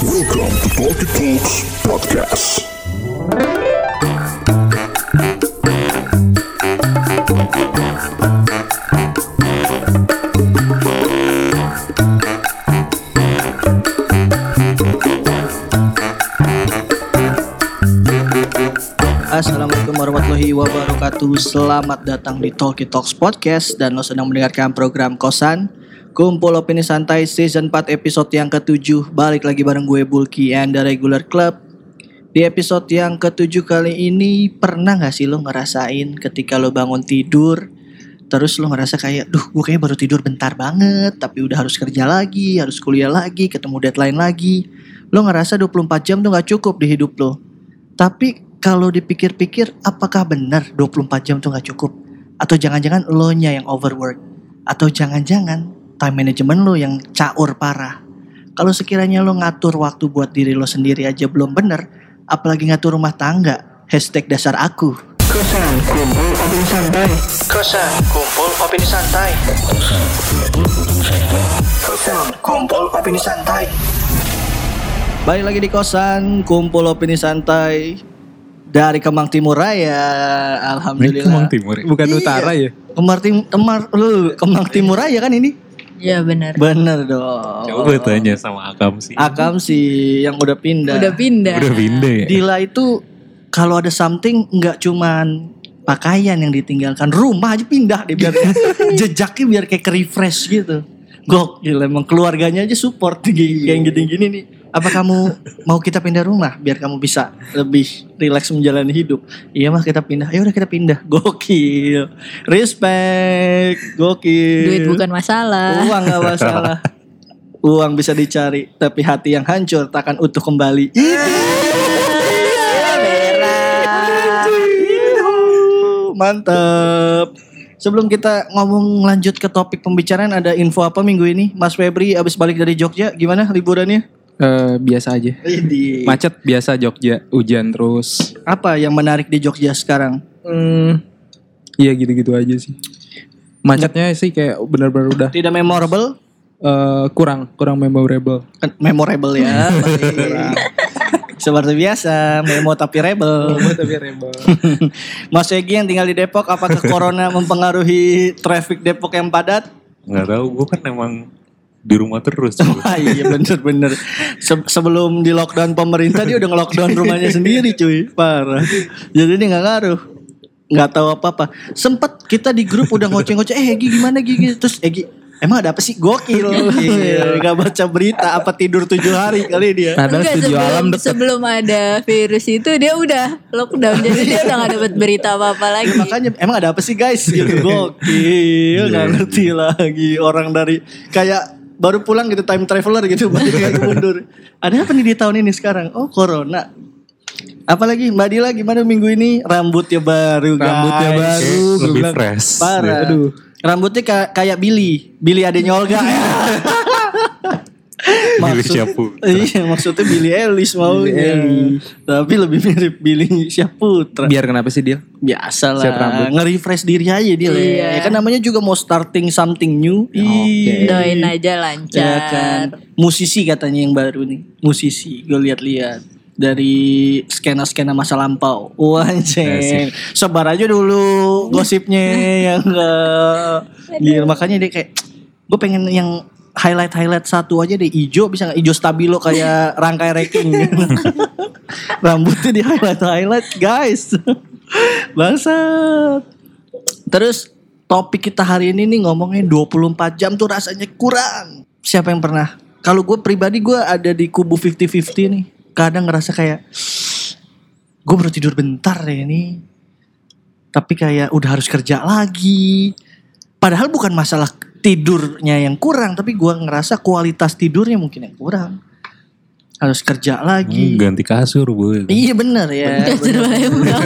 Welcome to Talkie Talks Podcast. Assalamualaikum warahmatullahi wabarakatuh Selamat datang di Talkie Talks Podcast Dan lo sedang mendengarkan program Kosan Kumpul Opini Santai Season 4 episode yang ketujuh Balik lagi bareng gue Bulky and the Regular Club Di episode yang ketujuh kali ini Pernah gak sih lo ngerasain ketika lo bangun tidur Terus lo ngerasa kayak Duh gue kayak baru tidur bentar banget Tapi udah harus kerja lagi Harus kuliah lagi Ketemu deadline lagi Lo ngerasa 24 jam tuh gak cukup di hidup lo Tapi kalau dipikir-pikir apakah benar 24 jam tuh gak cukup? Atau jangan-jangan lo nya yang overwork? Atau jangan-jangan time management lo yang caur parah? Kalau sekiranya lo ngatur waktu buat diri lo sendiri aja belum bener, apalagi ngatur rumah tangga, hashtag dasar aku. Kosan kumpul opini santai. Kosan kumpul opini santai. Kosan kumpul opini santai. Balik lagi di kosan kumpul opini santai dari Kemang Timur Raya. Alhamdulillah. Kemang Timur ya? Bukan Iya. utara ya? Kemang Tim Temar lu Kemang Timur Raya kan ini? Iya benar. Bener dong. Coba tanya sama Akam sih. Akam sih yang udah pindah. Udah pindah. Udah pindah ya? Dila itu kalau ada something nggak cuman pakaian yang ditinggalkan, rumah aja pindah deh biar jejaknya biar kayak ke refresh gitu. Gokil emang keluarganya aja support kayak yang gini-gini nih. Apa kamu mau kita pindah rumah biar kamu bisa lebih rileks menjalani hidup? Iya mah kita pindah. Ayo udah kita pindah. Gokil. Respect. Gokil. Duit bukan masalah. Uang gak masalah. Uang bisa dicari, tapi hati yang hancur takkan utuh kembali. Mantap. Sebelum kita ngomong lanjut ke topik pembicaraan ada info apa minggu ini? Mas Febri abis balik dari Jogja gimana liburannya? Eh, biasa aja. Di Macet biasa Jogja, hujan terus. apa yang menarik di Jogja sekarang? Hmm, iya gitu-gitu aja sih. Macetnya sih kayak benar-benar udah Tidak memorable? eh, kurang kurang memorable. Kan Memorable ya. Seperti biasa, memo tapi rebel. Tapi rebel. Mas Egi yang tinggal di Depok, apakah corona mempengaruhi traffic Depok yang padat? Nggak tahu, gue kan emang di rumah terus. cuy. Wah iya bener-bener. Se- sebelum di lockdown pemerintah dia udah nge-lockdown rumahnya sendiri cuy. Parah. Jadi dia gak ngaruh. Gak tahu apa-apa. Sempet kita di grup udah ngoceh-ngoceh. Eh Egi gimana Egi? Terus Egi Emang ada apa sih? Gokil. Iya, Gak baca berita. Apa tidur tujuh hari kali dia. Padahal Enggak studio sebelum, alam deket. sebelum ada virus itu dia udah lockdown jadi dia udah gak dapat berita apa-apa lagi. Ya, makanya emang ada apa sih guys gitu gokil nggak ngerti lagi orang dari kayak baru pulang gitu time traveler gitu balik lagi mundur. Ada apa nih di tahun ini sekarang? Oh corona. Apalagi mbak Dila gimana minggu ini? Rambutnya baru guys. Rambutnya baru, Lebih bilang. fresh. parah. Aduh. rambutnya ka- kayak Billy. Billy adanya Olga Billy Syaputra. Iya maksudnya Billy Ellis maunya Tapi lebih mirip Billy Syaputra Biar kenapa sih dia? Biasa Siap rambut. lah Nge-refresh diri aja dia lah. Iya. Ya kan namanya juga mau starting something new Ih, Doain aja Ya lancar. kan Musisi katanya yang baru nih Musisi gue lihat-lihat dari skena-skena masa lampau. Wah, anjing. Sebar aja dulu gosipnya yang enggak. Gila, makanya dia kayak gue pengen yang highlight-highlight satu aja deh. Hijau bisa nggak? Hijau stabilo kayak rangkai ranking rambutnya di highlight-highlight guys. Bangsat. Terus topik kita hari ini nih ngomongin 24 jam tuh rasanya kurang. Siapa yang pernah? Kalau gue pribadi gue ada di kubu 50-50 nih. Kadang ngerasa kayak gue baru tidur bentar ya ini. Tapi kayak udah harus kerja lagi. Padahal bukan masalah tidurnya yang kurang tapi gue ngerasa kualitas tidurnya mungkin yang kurang harus kerja lagi Hmm, ganti kasur bu. Iya bener ya. bener.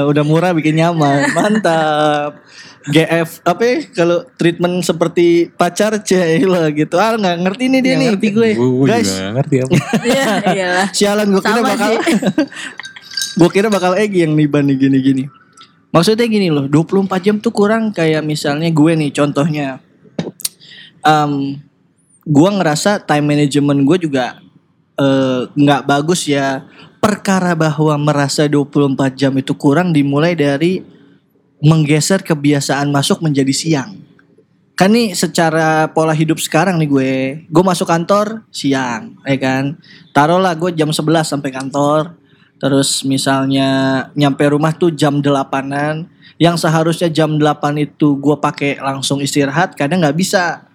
Udah murah bikin nyaman, mantap. GF apa ya kalau treatment seperti pacar lah gitu. Ah nggak ngerti nih dia nih ngerti. gue. Gue Guys, juga ngerti apa. Iya, iyalah. sialan gue kira bakal gue kira bakal Egi yang niban nih gini-gini. Maksudnya gini loh, 24 jam tuh kurang kayak misalnya gue nih contohnya. Em gua ngerasa time management gue juga eh, nggak bagus ya. Perkara bahwa merasa 24 jam itu kurang dimulai dari menggeser kebiasaan masuk menjadi siang. Kan nih secara pola hidup sekarang nih gue, gue masuk kantor siang, ya kan. Taruhlah gue jam 11 sampai kantor. Terus misalnya nyampe rumah tuh jam 8-an. Yang seharusnya jam 8 itu gue pakai langsung istirahat, kadang nggak bisa.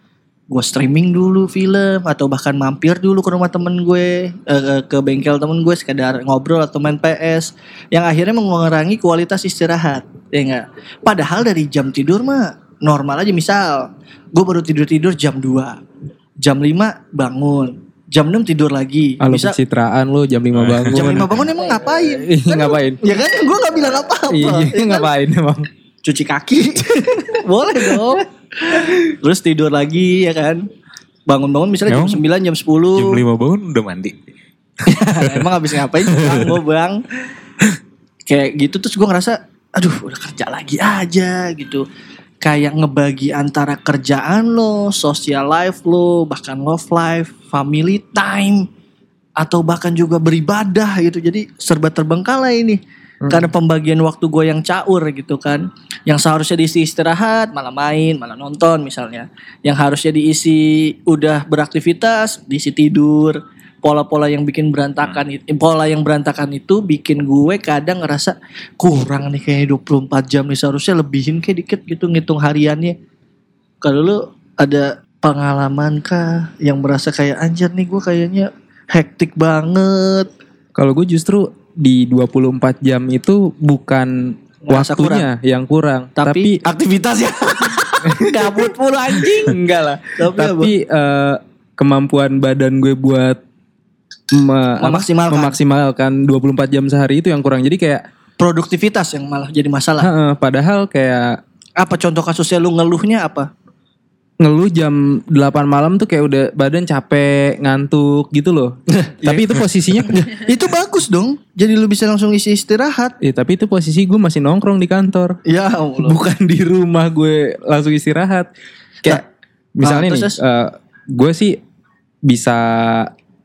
Gue streaming dulu film atau bahkan mampir dulu ke rumah temen gue, eh, ke bengkel temen gue sekedar ngobrol atau main PS. Yang akhirnya mengurangi kualitas istirahat, ya enggak? Padahal dari jam tidur mah normal aja misal gue baru tidur-tidur jam 2 jam 5 bangun jam 6 tidur lagi. Halo bisa pencitraan lu jam 5 bangun. jam 5 bangun emang ngapain? Iya, ngapain? ya kan? Gue gak bilang apa-apa Iya, Ya kan? ngapain emang? cuci kaki. Boleh dong. Terus tidur lagi ya kan? Bangun-bangun misalnya jam 9 jam 10 Jam 5 bangun udah mandi. emang habis ngapain? Bang gue bang kayak gitu terus gue ngerasa aduh udah kerja lagi aja gitu kayak ngebagi antara kerjaan lo, social life lo, bahkan love life, family time, atau bahkan juga beribadah gitu. Jadi serba terbengkalai ini. Karena pembagian waktu gue yang caur gitu kan. Yang seharusnya diisi istirahat, malah main, malah nonton misalnya. Yang harusnya diisi udah beraktivitas, diisi tidur. Pola-pola yang bikin berantakan itu, pola yang berantakan itu bikin gue kadang ngerasa kurang nih kayak 24 jam nih seharusnya lebihin kayak dikit gitu ngitung hariannya. Kalau lu ada pengalaman kah yang merasa kayak anjir nih gue kayaknya hektik banget. Kalau gue justru di 24 jam itu bukan Ngerasa waktunya yang kurang, Tapi, tapi, aktivitasnya gabut mulu anjing. enggak lah. Tapi Tapi, eh, kemampuan badan gue buat me-? Memaksimalkan. memaksimalkan 24 jam sehari itu yang kurang. Jadi kayak Produktivitas yang malah jadi masalah. heeh, padahal kayak Apa contoh kasusnya lu ngeluhnya apa? ngeluh jam 8 malam tuh kayak udah badan capek, ngantuk gitu loh. tapi itu posisinya Itu bagus dong. Jadi lu bisa langsung isi istirahat. Eh, tapi itu posisi gue masih nongkrong di kantor. Ya Allah. Bukan di rumah gue langsung istirahat. Kayak misalnya ah, nih, terus? eh, gue sih bisa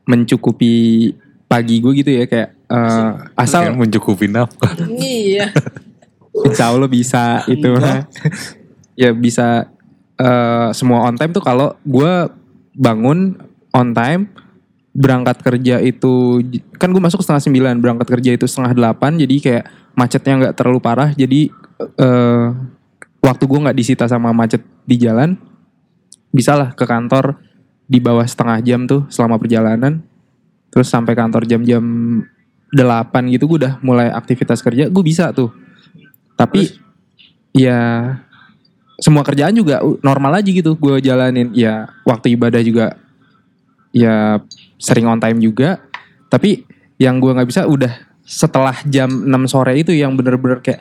mencukupi pagi gue gitu ya kayak eh, asal Yang mencukupi nafkah. Iya. Insya Allah bisa itu mah. ya bisa eh, semua on time tuh kalau gue bangun on time berangkat kerja itu kan gue masuk setengah sembilan berangkat kerja itu setengah delapan jadi kayak macetnya nggak terlalu parah jadi eh, waktu gue nggak disita sama macet di jalan bisalah ke kantor di bawah setengah jam tuh selama perjalanan. Terus sampai kantor jam-jam 8 gitu gue udah mulai aktivitas kerja gue bisa tuh. Tapi ya semua kerjaan juga normal aja gitu gue jalanin. Ya waktu ibadah juga ya sering on time juga. Tapi yang gue nggak bisa udah setelah jam 6 sore itu yang bener-bener kayak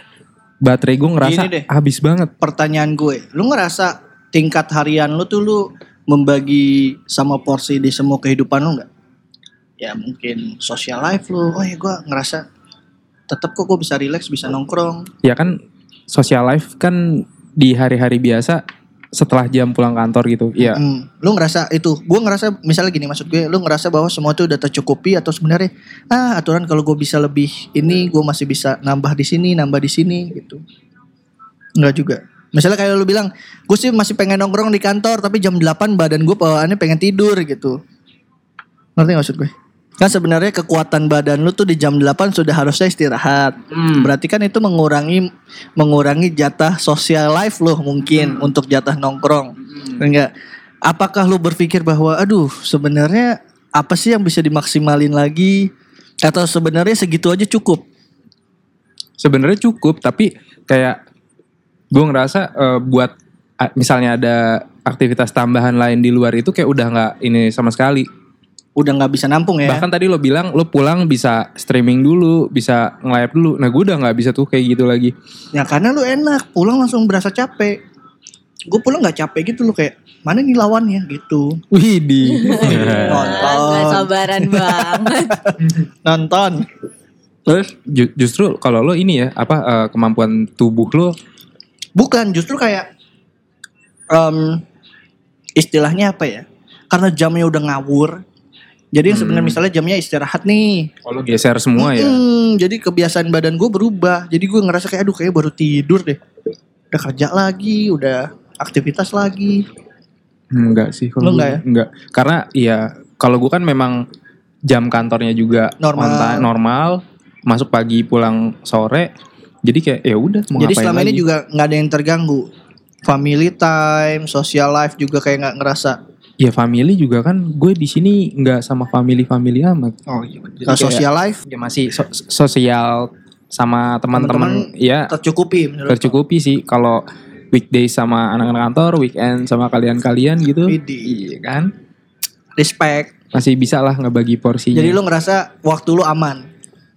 baterai gue ngerasa deh. habis banget. Pertanyaan gue, lu ngerasa tingkat harian lu tuh lu membagi sama porsi di semua kehidupan lu nggak? Ya mungkin social life lu, oh ya gue ngerasa tetap kok gue bisa relax, bisa nongkrong. ya kan social life kan di hari-hari biasa setelah jam pulang kantor gitu ya Hmm, lu ngerasa itu, gue ngerasa misalnya gini maksud gue, lu ngerasa bahwa semua itu udah tercukupi atau sebenarnya ah aturan kalau gue bisa lebih ini, gue masih bisa nambah di sini, nambah di sini gitu. Enggak juga. Misalnya kayak lu bilang, gue sih masih pengen nongkrong di kantor, tapi jam 8 badan gue bawaannya pengen tidur gitu. Ngerti gak maksud gue? Kan sebenarnya kekuatan badan lu tuh di jam 8 sudah harusnya istirahat. Berarti kan itu mengurangi mengurangi jatah social life lu mungkin untuk jatah nongkrong. Enggak. Apakah lu berpikir bahwa aduh sebenarnya apa sih yang bisa dimaksimalin lagi atau sebenarnya segitu aja cukup? sebenarnya cukup tapi kayak gue ngerasa eh, buat a- misalnya ada aktivitas tambahan lain di luar itu kayak udah nggak ini sama sekali Udah nggak bisa nampung ya? bahkan tadi lo bilang lo pulang bisa streaming dulu bisa ngelayap dulu nah gue udah nggak bisa tuh kayak gitu lagi Ya karena lu enak, pulang langsung berasa capek. Gue pulang nggak capek gitu loh kayak mana nih lawannya gitu. wih di Gak Nonton, sabaran banget. nonton. Terus Ju- justru kalau lo ini ya apa eh, kemampuan tubuh lo bukan justru kayak em, istilahnya apa ya? karena jamnya udah ngawur. Jadi yang Hmm. sebenarnya misalnya jamnya istirahat nih. Kalau geser semua ya. Mm, jadi kebiasaan badan gue berubah. Jadi gue ngerasa kayak aduh kayak baru tidur deh. Udah kerja lagi, udah aktivitas lagi. Enggak sih kalau enggak ya? Enggak. Karena ya kalau gue kan memang jam kantornya juga Normal. normal, masuk pagi pulang sore. Jadi kayak ya udah mau Jadi selama ini lagi. juga nggak ada yang terganggu. Family time, social life juga kayak nggak ngerasa. ya family juga kan gue di sini nggak sama family family amat. Oh iya. Kalau kayak- social life Ya masih so- sosial sama teman-teman ya tercukupi menurut tercukupi sih kalau weekday sama anak-anak kantor, weekend sama kalian-kalian gitu. Iya kan? respect. Masih bisa lah ngebagi porsinya. Jadi lu ngerasa waktu lu aman.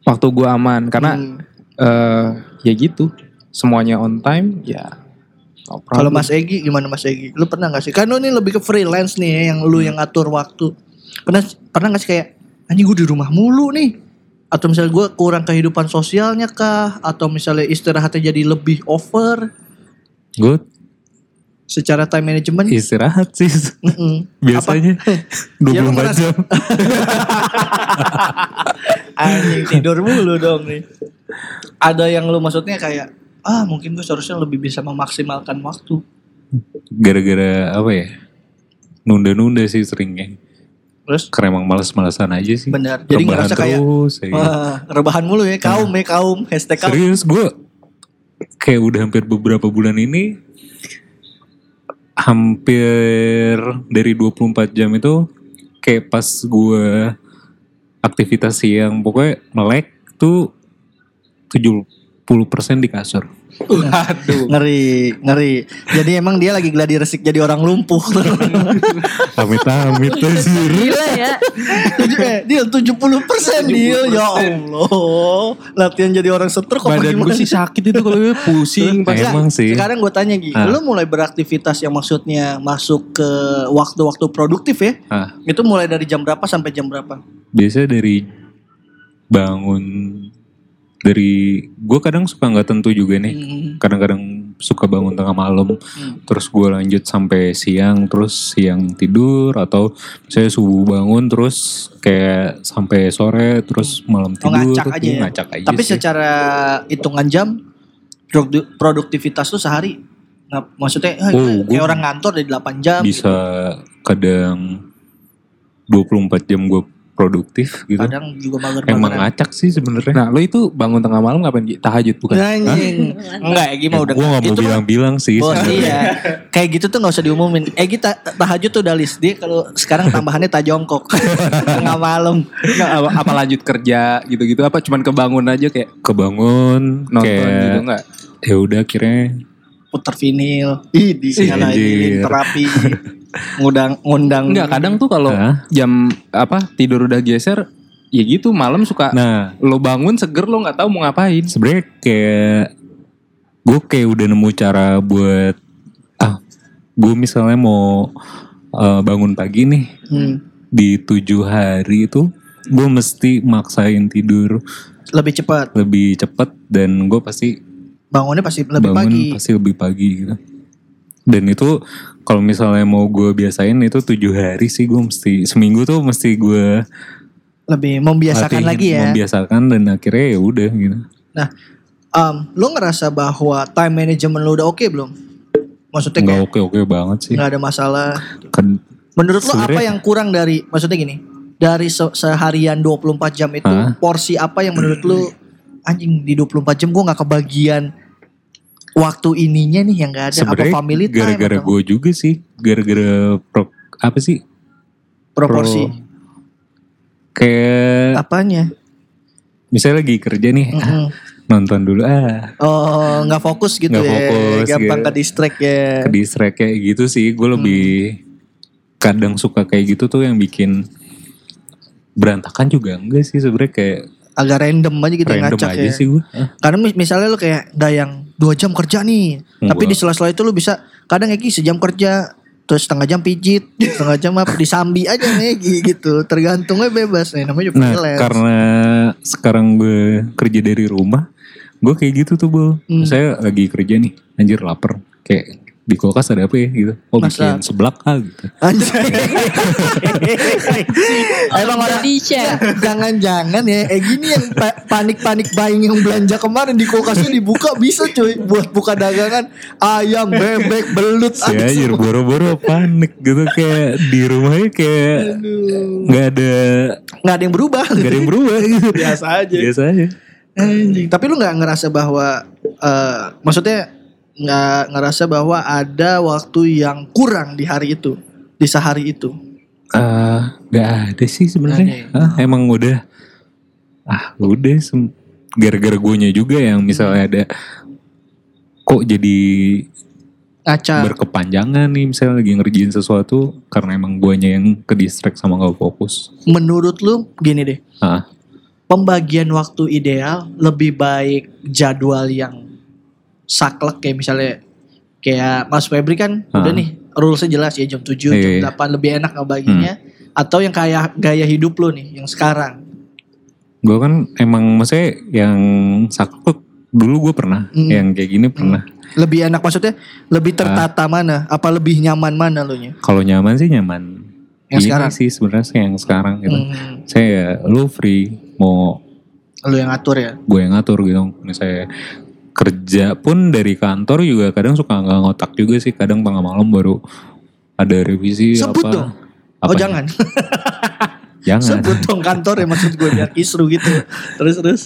waktu gue aman karena Hmm. Eh ya gitu semuanya on time ya no. Kalau Mas Egi gimana Mas Egi? Lu pernah gak sih? Kan lu ini lebih ke freelance nih ya, yang lu yang ngatur waktu. Pernah pernah gak sih kayak anjing gue di rumah mulu nih? Atau misalnya gue kurang kehidupan sosialnya kah? Atau misalnya istirahatnya jadi lebih over Gue secara time management? istirahat sih Mm-mm. biasanya Ya, lu 24 ngerasa- jam. Anjing tidur mulu dong nih. Ada yang lu maksudnya kayak ah mungkin gue seharusnya lebih bisa memaksimalkan waktu. Gara-gara apa ya? Nunda-nunda sih seringnya. Terus Karena emang males-malesan aja sih. Benar. Jadi Rebahan ngerasa kayak, terus, ya. wah rebahan mulu ya kaum ya kaum hashtag kaum. Serius gue kayak udah hampir beberapa bulan ini hampir dari 24 jam itu kayak pas gue aktivitas siang pokoknya melek tuh 70% di kasur. Aduh. Ngeri, ngeri. Jadi emang dia lagi gladi resik jadi orang lumpuh. Amit-amit. Gila ya. Tujuh- eh, Deal 70 persen deal Ya Allah Latihan jadi orang setruk Badan gue sih sakit itu kalau gue pusing pas Emang sih. Sekarang gue tanya Gi Ah. Lu mulai beraktivitas yang maksudnya Masuk ke waktu-waktu produktif ya Ah, Itu mulai dari jam berapa sampai jam berapa? biasanya dari bangun dari gue kadang suka nggak tentu juga nih. Hmm. Kadang-kadang suka bangun tengah malam, Hmm. terus gue lanjut sampai siang, terus siang tidur atau saya subuh bangun terus kayak sampai sore, terus malam Oh tidur, ngacak aja ya ngacak aja Tapi sih. secara hitungan jam produ- Produktivitas lu sehari Nah, maksudnya ah, Oh, kayak orang kantor dari 8 jam bisa gitu. kadang 24 jam gue produktif gitu. Kadang juga mager Emang ngacak sih sebenarnya. Nah lo itu bangun tengah malam ngapain? Tahajud bukan? Anjing. Enggak, Egi mah udah gue gak mau itu mah- bilang-bilang sih. Bos sebenarnya. iya. Kayak gitu tuh gak usah diumumin. Eh kita tahajud tuh udah list dia kalau sekarang tambahannya tajongkok. Tengah malam. Apa, apa lanjut kerja gitu-gitu apa cuman kebangun aja kayak Kebangun, nonton kayak gitu enggak? ya udah akhirnya Puter vinil. Ih di nyalain Anjir. terapi. Ngundang ngundang. Enggak, kadang tuh kalau Hah? jam apa tidur udah geser ya gitu malam suka Nah lo bangun seger lo nggak tahu mau ngapain. sebenarnya kayak gue kayak udah nemu cara buat ah gue misalnya mau eh, bangun pagi nih Hmm. di tujuh hari itu gue mesti maksain tidur Lebih cepat. lebih cepet dan gue pasti Bangunnya pasti lebih bangun pagi. pasti lebih pagi gitu dan itu kalau misalnya mau gue biasain itu tujuh hari sih gue mesti seminggu tuh mesti gue Lebih membiasakan latihin, lagi ya. membiasakan dan akhirnya ya udah gitu Nah, um, lu ngerasa bahwa time management lu udah oke belum? Maksudnya nggak oke oke banget sih nggak ada masalah. kan Menurut lu apa yang kurang dari maksudnya gini? Dari se- seharian 24 jam itu Hah? porsi apa yang menurut lu anjing di 24 jam gua nggak kebagian waktu ininya nih yang gak ada apa sebenarnya family time gara-gara gue juga sih gara-gara pro, apa sih proporsi pro- kayak apanya? misalnya lagi kerja nih ah, Mm-mm. nonton dulu ah Oh, nggak fokus gitu Nggak ya. fokus, Gampang gitu. ke distract ya. ke distract kayak gitu sih gue lebih kadang suka kayak gitu tuh yang bikin berantakan juga enggak sih sebenarnya kayak Agak random aja gitu random ngacak aja ya. sih gue Karena mis- misalnya lu kayak nggak yang dua jam kerja nih, tapi Enggak. di sela-sela itu lu bisa kadang Egi sejam kerja, terus setengah jam pijit, setengah jam apa disambi aja nih gitu. Tergantungnya bebas nih namanya juga Nah freelance. karena sekarang gue kerja dari rumah Gue kayak gitu tuh Bu Hmm. Saya lagi kerja nih Anjir lapar Kayak di kulkas ada apa ya gitu. Oh Masak. bikin seblak ah gitu. Anjay. Emang orang chef. Jangan-jangan ya Eh gini yang pa- panik-panik buying yang belanja kemarin di kulkasnya dibuka bisa cuy buat buka dagangan ayam bebek belut Si ada anjir semua. boro-boro panik gitu kayak di rumahnya kayak nggak ada nggak ada yang berubah nggak ada yang berubah gitu. biasa aja Biasa aja. Anjing. Tapi lu nggak ngerasa bahwa eh maksudnya nggak ngerasa bahwa ada waktu yang kurang di hari itu, di sehari itu. Nggak ada sih sebenarnya. Ah, emang udah ah udah gara-gara guanya juga yang misalnya ada kok jadi Ngaca. berkepanjangan nih misalnya lagi ngerjain sesuatu karena emang guanya yang ke distract sama gak fokus. Menurut lu gini deh, Ah, pembagian waktu ideal lebih baik jadwal yang saklek kayak misalnya kayak Mas Febri kan Ah. udah nih rulesnya jelas ya jam 7, Iya, jam iya. 8 lebih enak ngebaginya atau yang kayak gaya hidup lu nih yang sekarang. gue kan emang maksudnya yang saklek dulu gue pernah, Mm. yang kayak gini pernah. Lebih enak maksudnya lebih tertata mana? Apa lebih nyaman mana lu nya? Kalau nyaman sih nyaman. Yang Ini sekarang? sih sebenarnya yang sekarang gitu. Hmm, Saya ya, lu free mau lu yang ngatur ya. gue yang ngatur gitu misalnya kerja pun dari kantor juga kadang suka nggak ngotak juga sih kadang tengah malam baru ada revisi Sebut apa dong. Oh Apanya? jangan. jangan Sebut dong kantor ya maksud gue biar kisru gitu. Terus terus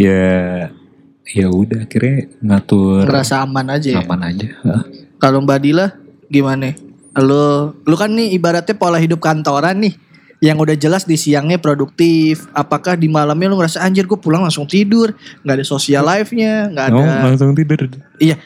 ya ya udah akhirnya ngatur ngerasa aman aja ya. aman aja Ah. Kalau Mbak Dila gimana? Lu lu kan nih ibaratnya pola hidup kantoran nih yang udah jelas di siangnya produktif. Apakah di malamnya lu ngerasa anjir gue pulang langsung tidur, nggak ada social life-nya, nggak ada. oh langsung tidur Iya.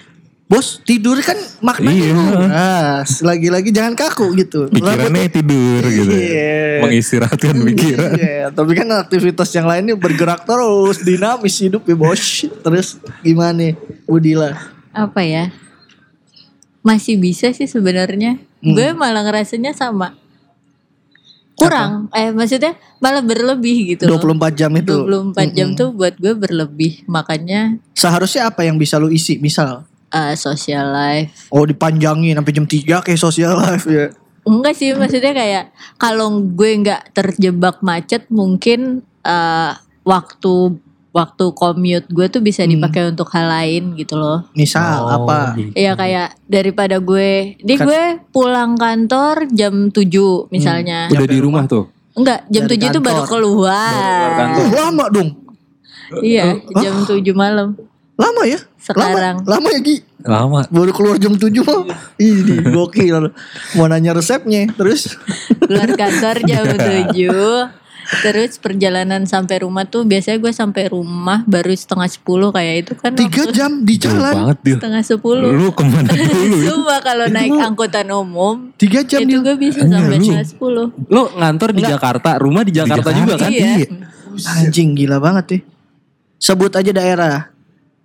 Bos, tidur kan maknanya Iya. Nah, lagi-lagi jangan kaku gitu. pikirannya tidur gitu Iya. mengistirahatkan pikiran Iya, tapi kan aktivitas yang lainnya bergerak terus, dinamis hidup ya bos. Terus gimana, Udila? Apa ya? Masih bisa sih sebenarnya. Hmm. Gue malah ngerasanya sama. Kurang. Eh maksudnya malah berlebih gitu loh. 24 jam itu. 24 jam Mm-mm. tuh buat gue berlebih. Makanya Seharusnya apa yang bisa lu isi? Misal, eh, social life. oh dipanjangin sampai jam 3 kayak social life ya. Enggak sih maksudnya kayak kalau gue nggak terjebak macet mungkin eh, waktu waktu commute gue tuh bisa Hmm. dipakai untuk hal lain gitu loh. Misal Oh, apa? gitu. Iya kayak daripada gue, di Kan- gue pulang kantor jam 7 misalnya. Udah di rumah tuh. Enggak, jam Dari 7 itu baru keluar. kantor. Oh, lama dong. Iya, jam 7 malam. Lama ya? Sekarang. Lama, lama ya Gi? lama Baru keluar jam 7 mah. Ini gokil. Mau nanya resepnya. Terus Keluar kantor jam 7. Terus perjalanan sampai rumah tuh biasanya gue sampai rumah baru setengah 10 kayak itu kan 3 waktu jam di jalan. banget dia setengah 10. lu ke mana dulu ya? Cuma kalau naik angkutan umum 3 jam itu di gue bisa Enggak, sampai lu. setengah 10. Lu ngantor di Jakarta, rumah di Jakarta, juga kan? Iya. Anjing gila banget ya. Sebut aja daerah.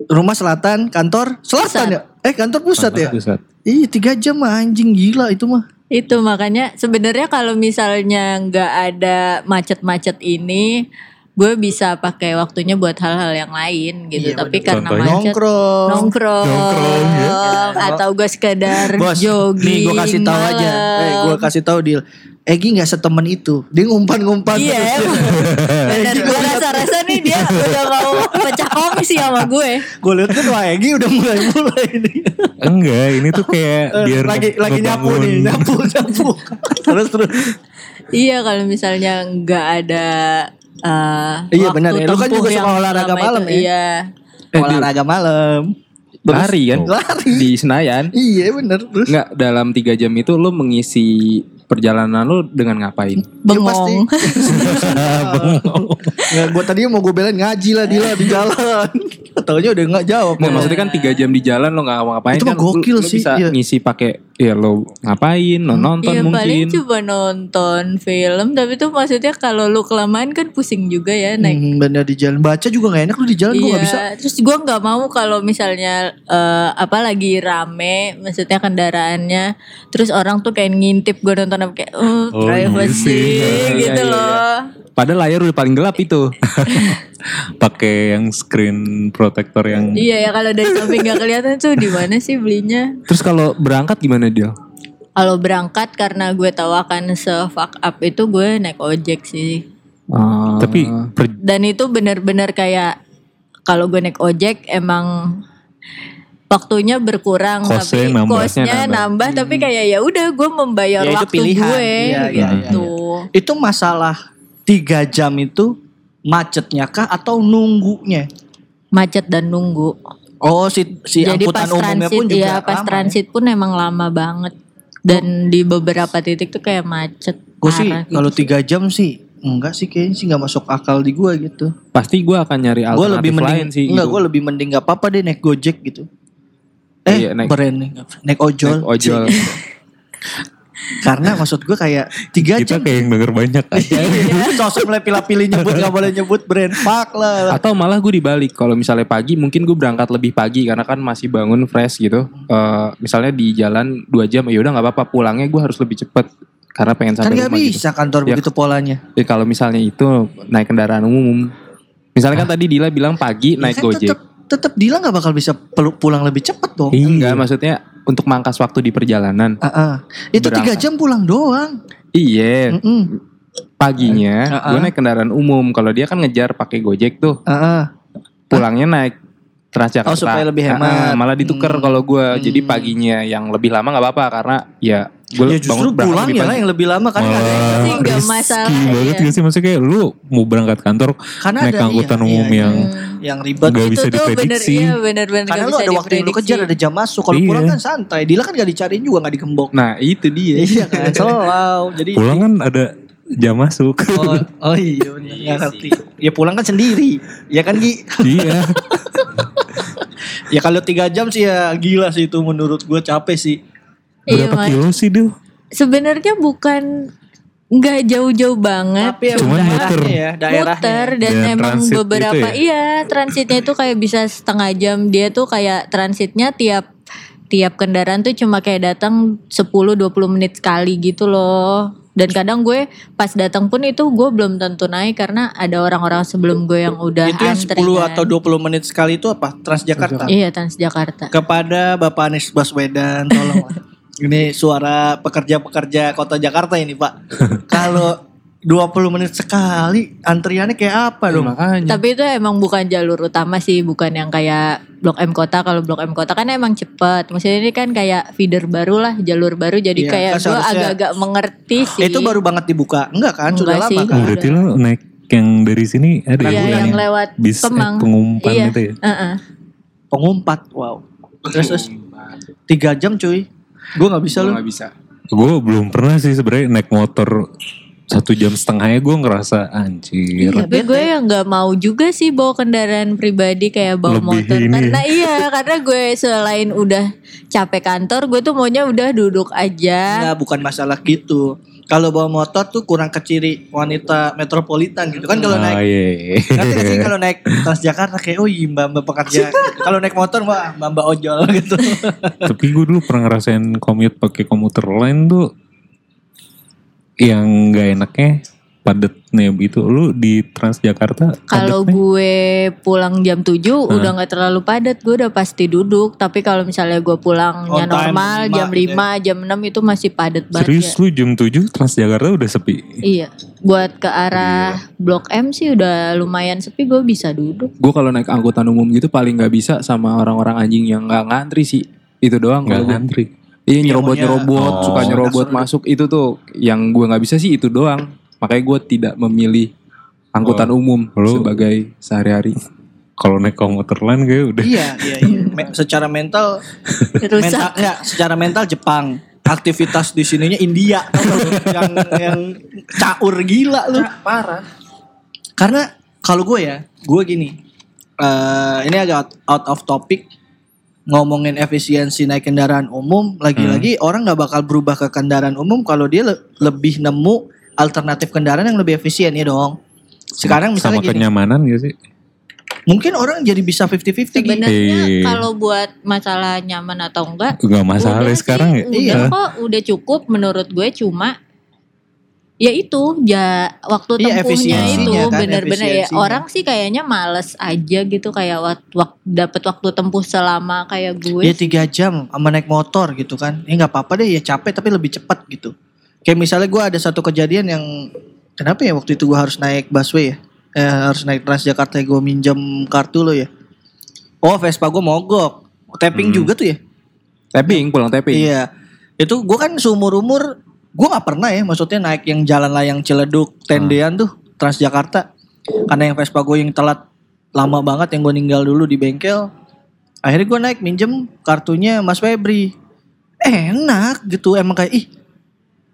Rumah selatan, kantor selatan Pusat. ya? Eh kantor pusat ya? Pusat. Ih tiga jam mah anjing gila itu mah. Itu makanya sebenarnya kalau misalnya nggak ada macet-macet ini, gue bisa pakai waktunya buat hal-hal yang lain gitu. Iya, Tapi bener. karena Contohnya? macet Nongkrong. nongkrong, Nongkrong, ya. atau gue sekedar Bos, jogging. nih gue kasih tahu aja. Eh gue kasih tahu deal. Egi nggak setemen itu. Dia ngumpan-ngumpan Iya terus. emang. Bener, gue rasa-rasa nih dia udah mau pecah kongsi sama gue. gue lihat kan wah Egi udah mulai-mulai nih. enggak ini tuh kayak Eh, biar lagi lagi nyapu nih, nyapu nyapu. terus terus. Iya kalau misalnya nggak ada uh, Iya, benar ya. Lu kan juga suka yang olahraga malam itu, ya? Iya. Eh, Olahraga malam. Terus- Lari kan? Lari. Di Senayan. Iya bener. Terus Enggak, dalam tiga jam itu lu mengisi perjalanan lu dengan ngapain? Bengong. Nggak, gue tadi mau gue belain ngaji lah Dila di jalan. Taunya udah nggak jawab. Nggak, maksudnya kan tiga jam di jalan lo nggak ngapain Itu kan lu- gokil lu sih, bisa iya. ngisi pakai ya lo ngapain lo nonton Iya paling mungkin coba nonton film tapi tuh maksudnya kalau lu kelamaan kan pusing juga ya naik. Hmm, bener di jalan baca juga nggak enak lu di jalan gue Iya, nggak bisa. terus gue nggak mau kalau misalnya eh, apa lagi rame, maksudnya kendaraannya, terus orang tuh kayak ngintip gue nonton apa kayak, oh, Oh, privacy iya sih. gitu Iya, iya, loh. Padahal layar udah paling gelap itu. Pakai yang screen protector yang Iya ya kalau dari samping nggak kelihatan tuh di mana sih belinya? Terus kalau berangkat gimana dia? Kalau berangkat karena gue tahu akan se fuck up itu gue naik ojek sih. Ah. tapi Dan itu benar-benar kayak kalau gue naik ojek emang waktunya berkurang Kosnya tapi nambah. kosnya nambah. nambah, tapi kayak ya udah gue membayar Ya, itu waktu pilihan. gue Iya, iya, gitu. Itu masalah tiga jam itu macetnya kah atau nunggunya? Macet dan nunggu. Oh si si Jadi angkutan pas umumnya transit pun juga ya pas lama transit pun emang lama banget. Dan di beberapa titik tuh kayak macet. Gue sih parah gitu kalau sih. tiga jam sih enggak sih kayaknya sih nggak masuk akal di gua gitu. Pasti gue akan nyari alternatif lebih mending lain sih. enggak gitu. gue lebih mending nggak apa-apa deh naik Gojek gitu. Eh Iya, naik- brand nih, naik ojol. Naik ojol. Karena maksud gue kayak tiga kita jam. kayak yang denger banyak kan. Sosok mulai pilih-pilih nyebut gak boleh nyebut brand fuck lah. Atau malah gue dibalik. Kalau misalnya pagi mungkin gue berangkat lebih pagi karena kan masih bangun fresh gitu. Eh, misalnya di jalan dua jam ya udah nggak apa-apa pulangnya gue harus lebih cepet karena pengen Kan sampai gak rumah gitu. bisa kantor Ya. begitu polanya. Ya, kalau misalnya itu naik kendaraan umum. Misalnya kan tadi Dila bilang pagi naik Ya kan Gojek. tetep, tetep Dila gak bakal bisa pulang lebih cepet dong. Iya. Enggak, maksudnya untuk mangkas waktu di perjalanan. Ah, ah. Itu tiga jam pulang doang. Iya, Mm-mm. paginya Ah, ah. gue naik kendaraan umum. Kalau dia kan ngejar pakai Gojek tuh, Ah, ah. pulangnya naik Transjakarta. Oh, supaya lebih Ah, ah, hemat. malah ditukar Hmm. kalau gue. Jadi Hmm. paginya yang lebih lama nggak apa-apa karena ya gue Ya justru pulang ya lah yang lebih lama kan nggak ada yang- sih Malah nggak risky masalah, banget iya. gak sih maksudnya kayak lu mau berangkat kantor Karena naik ada, angkutan iya, umum iya, yang yang ribet. Nggak itu bisa tuh bener diprediksi. iya bener-bener Karena nggak lu ada waktu yang lu kejar ada jam masuk. Kalau Iya. pulang kan santai. Dila kan gak dicariin juga gak dikembok. Nah itu dia. Iya kan selalu. Jadi pulang kan ada jam masuk. Oh, oh iya bener, nggak ngerti. Ya pulang kan sendiri. Ya kan Gi? iya. Ya kalau tiga jam sih ya gila sih itu menurut gue capek sih. Iya, Berapa Mas. kilo sih Dil? Sebenarnya bukan nggak jauh-jauh banget. Tapi ya Cuman daerahnya muter. ya, daerahnya. muter dan Dan emang transit beberapa gitu iya transitnya itu kayak bisa setengah jam dia tuh kayak transitnya tiap tiap kendaraan tuh cuma kayak datang 10-20 menit sekali gitu loh dan kadang gue pas datang pun itu gue belum tentu naik karena ada orang-orang sebelum gue yang udah Itu yang antri 10 kan. atau 20 menit sekali itu apa? Transjakarta. iya Transjakarta Kepada Bapak Anies Baswedan tolong. Ini suara pekerja-pekerja kota Jakarta ini Pak. Kalau 20 menit sekali antriannya kayak apa dong? Makanya. Tapi itu emang bukan jalur utama sih, bukan yang kayak Blok M Kota. Kalau Blok M Kota kan emang cepet. Maksudnya ini kan kayak feeder baru lah, jalur baru. Jadi Iya, kayak kan gue agak-agak mengerti sih. Itu baru banget dibuka. Enggak kan? Sudah Enggak lama sih. kan? Oh, berarti lu naik yang dari sini ada Iya ya? yang lewat bis eh, Kemang. pengumpan iya. itu ya. Heeh. Pengumpat. Wow. Terus terus tiga jam cuy. Gue nggak bisa Gue lu. nggak bisa. Gue belum pernah sih sebenarnya naik motor satu jam setengahnya gue ngerasa anjir. Tapi gue yang nggak mau juga sih bawa kendaraan pribadi kayak bawa Lebih motor. ini Karena iya, karena gue selain udah capek kantor, gue tuh maunya udah duduk aja. Enggak, bukan masalah gitu. Kalau bawa motor tuh kurang keciri wanita metropolitan gitu kan kalau naik Ah, iya, iya. Sih kalau naik Transjakarta kayak oh iya mbak mbak pekerja. kalau naik motor mbak mbak mbak ojol gitu. Tapi gue dulu pernah ngerasain commute pakai komuter lain tuh yang nggak enaknya padatnya itu lu di Transjakarta Kalau gue pulang jam 7 udah nggak terlalu padat, gue udah pasti duduk. Tapi kalau misalnya gue pulangnya On normal jam 5, jam 6 itu masih padat banget. serius ya. lu jam 7 Transjakarta udah sepi Iya, buat ke arah Blok M sih udah lumayan sepi, gue bisa duduk. Gue kalau naik angkutan umum gitu paling nggak bisa sama orang-orang anjing yang nggak ngantri sih. Itu doang nggak ngantri Iya Iya, nyerobot nyerobot, maunya- suka Oh. nyerobot masuk itu tuh yang gue nggak bisa sih itu doang. Makanya gue tidak memilih angkutan Oh. umum Lu- sebagai sehari-hari. kalau naik komuter lain kayak udah iya iya iya. Me- secara mental mental enggak secara mental Jepang. Aktivitas di sininya India yang yang caur gila lu. parah. Karena kalau gue ya, gue gini. eh ini agak out, of topic ngomongin efisiensi naik kendaraan umum lagi-lagi orang nggak bakal berubah ke kendaraan umum kalau dia le- lebih nemu alternatif kendaraan yang lebih efisien ya dong. Sekarang misalnya sama gini, kenyamanan gak sih mungkin orang jadi bisa 50-50 gitu. Sebenarnya Iya. kalau buat masalah nyaman atau enggak, nggak masalah udah sekarang sih, ya Udah Iya. kok, udah cukup menurut gue cuma ya itu ya waktu Iya, tempuhnya itu kan, bener-bener ya orang sih kayaknya males aja gitu kayak waktu, waktu dapat waktu tempuh selama kayak gue Ya tiga jam sama naik motor gitu kan. Ya nggak apa-apa deh ya capek tapi lebih cepat gitu. Kayak misalnya gue ada satu kejadian yang kenapa ya waktu itu gue harus naik busway ya. Eh, harus naik Transjakarta gue minjem kartu lo ya. Oh Vespa gue mogok. Tapping Hmm. juga tuh ya. Tapping, pulang tapping. Iya. Itu gue kan seumur umur gue nggak pernah ya maksudnya naik yang jalan layang Ciledug tendean tuh Transjakarta. Karena yang Vespa gue yang telat lama banget yang gue ninggal dulu di bengkel. Akhirnya gue naik minjem kartunya Mas Febri. Enak gitu emang kayak ih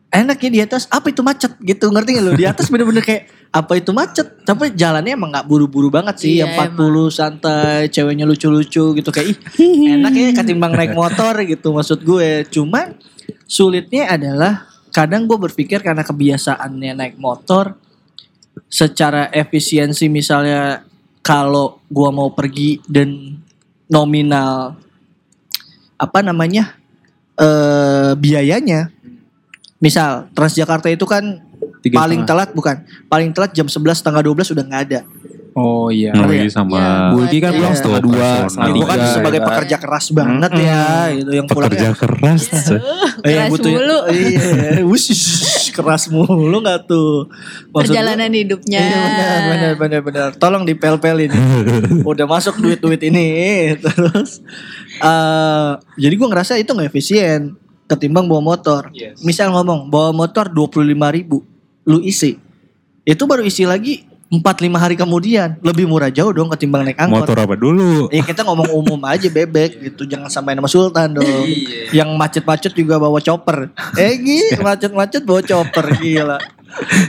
enaknya di atas apa itu macet? Gitu ngerti gak lo di atas bener-bener kayak apa itu macet? Tapi jalannya emang nggak buru-buru banget sih Iya, yang 40 santai ceweknya lucu-lucu gitu kayak ih enak ya ketimbang naik motor gitu maksud gue. Cuman sulitnya adalah kadang gue berpikir karena kebiasaannya naik motor secara efisiensi misalnya kalau gue mau pergi dan nominal apa namanya eh biayanya misal Transjakarta itu kan Tiga paling setengah. telat bukan paling telat jam 11 setengah 12 udah nggak ada Oh iya. Oh ya? iya sama Ya, Bulky kan Iya. pulang setengah dua, setengah gue kan sebagai ya kan. pekerja keras banget ya gitu yang pekerja pulangnya keras. Eh, yang keras mulu iya wush, keras mulu nggak tuh Maksud gue- perjalanan hidupnya Iya benar benar benar benar. Tolong dipel-pelin. Udah masuk duit-duit ini terus eh jadi gua ngerasa itu nggak efisien ketimbang bawa motor. Yes. Misal ngomong bawa motor 25.000 ribu, lu isi. Itu baru isi lagi 4-5 hari kemudian. Lebih murah jauh dong ketimbang naik angkot. Motor apa dulu? Ya kita ngomong umum aja bebek gitu. Jangan sampai nama Sultan dong. Iya. Yang macet-macet juga bawa chopper. Eh gila macet-macet bawa chopper gila.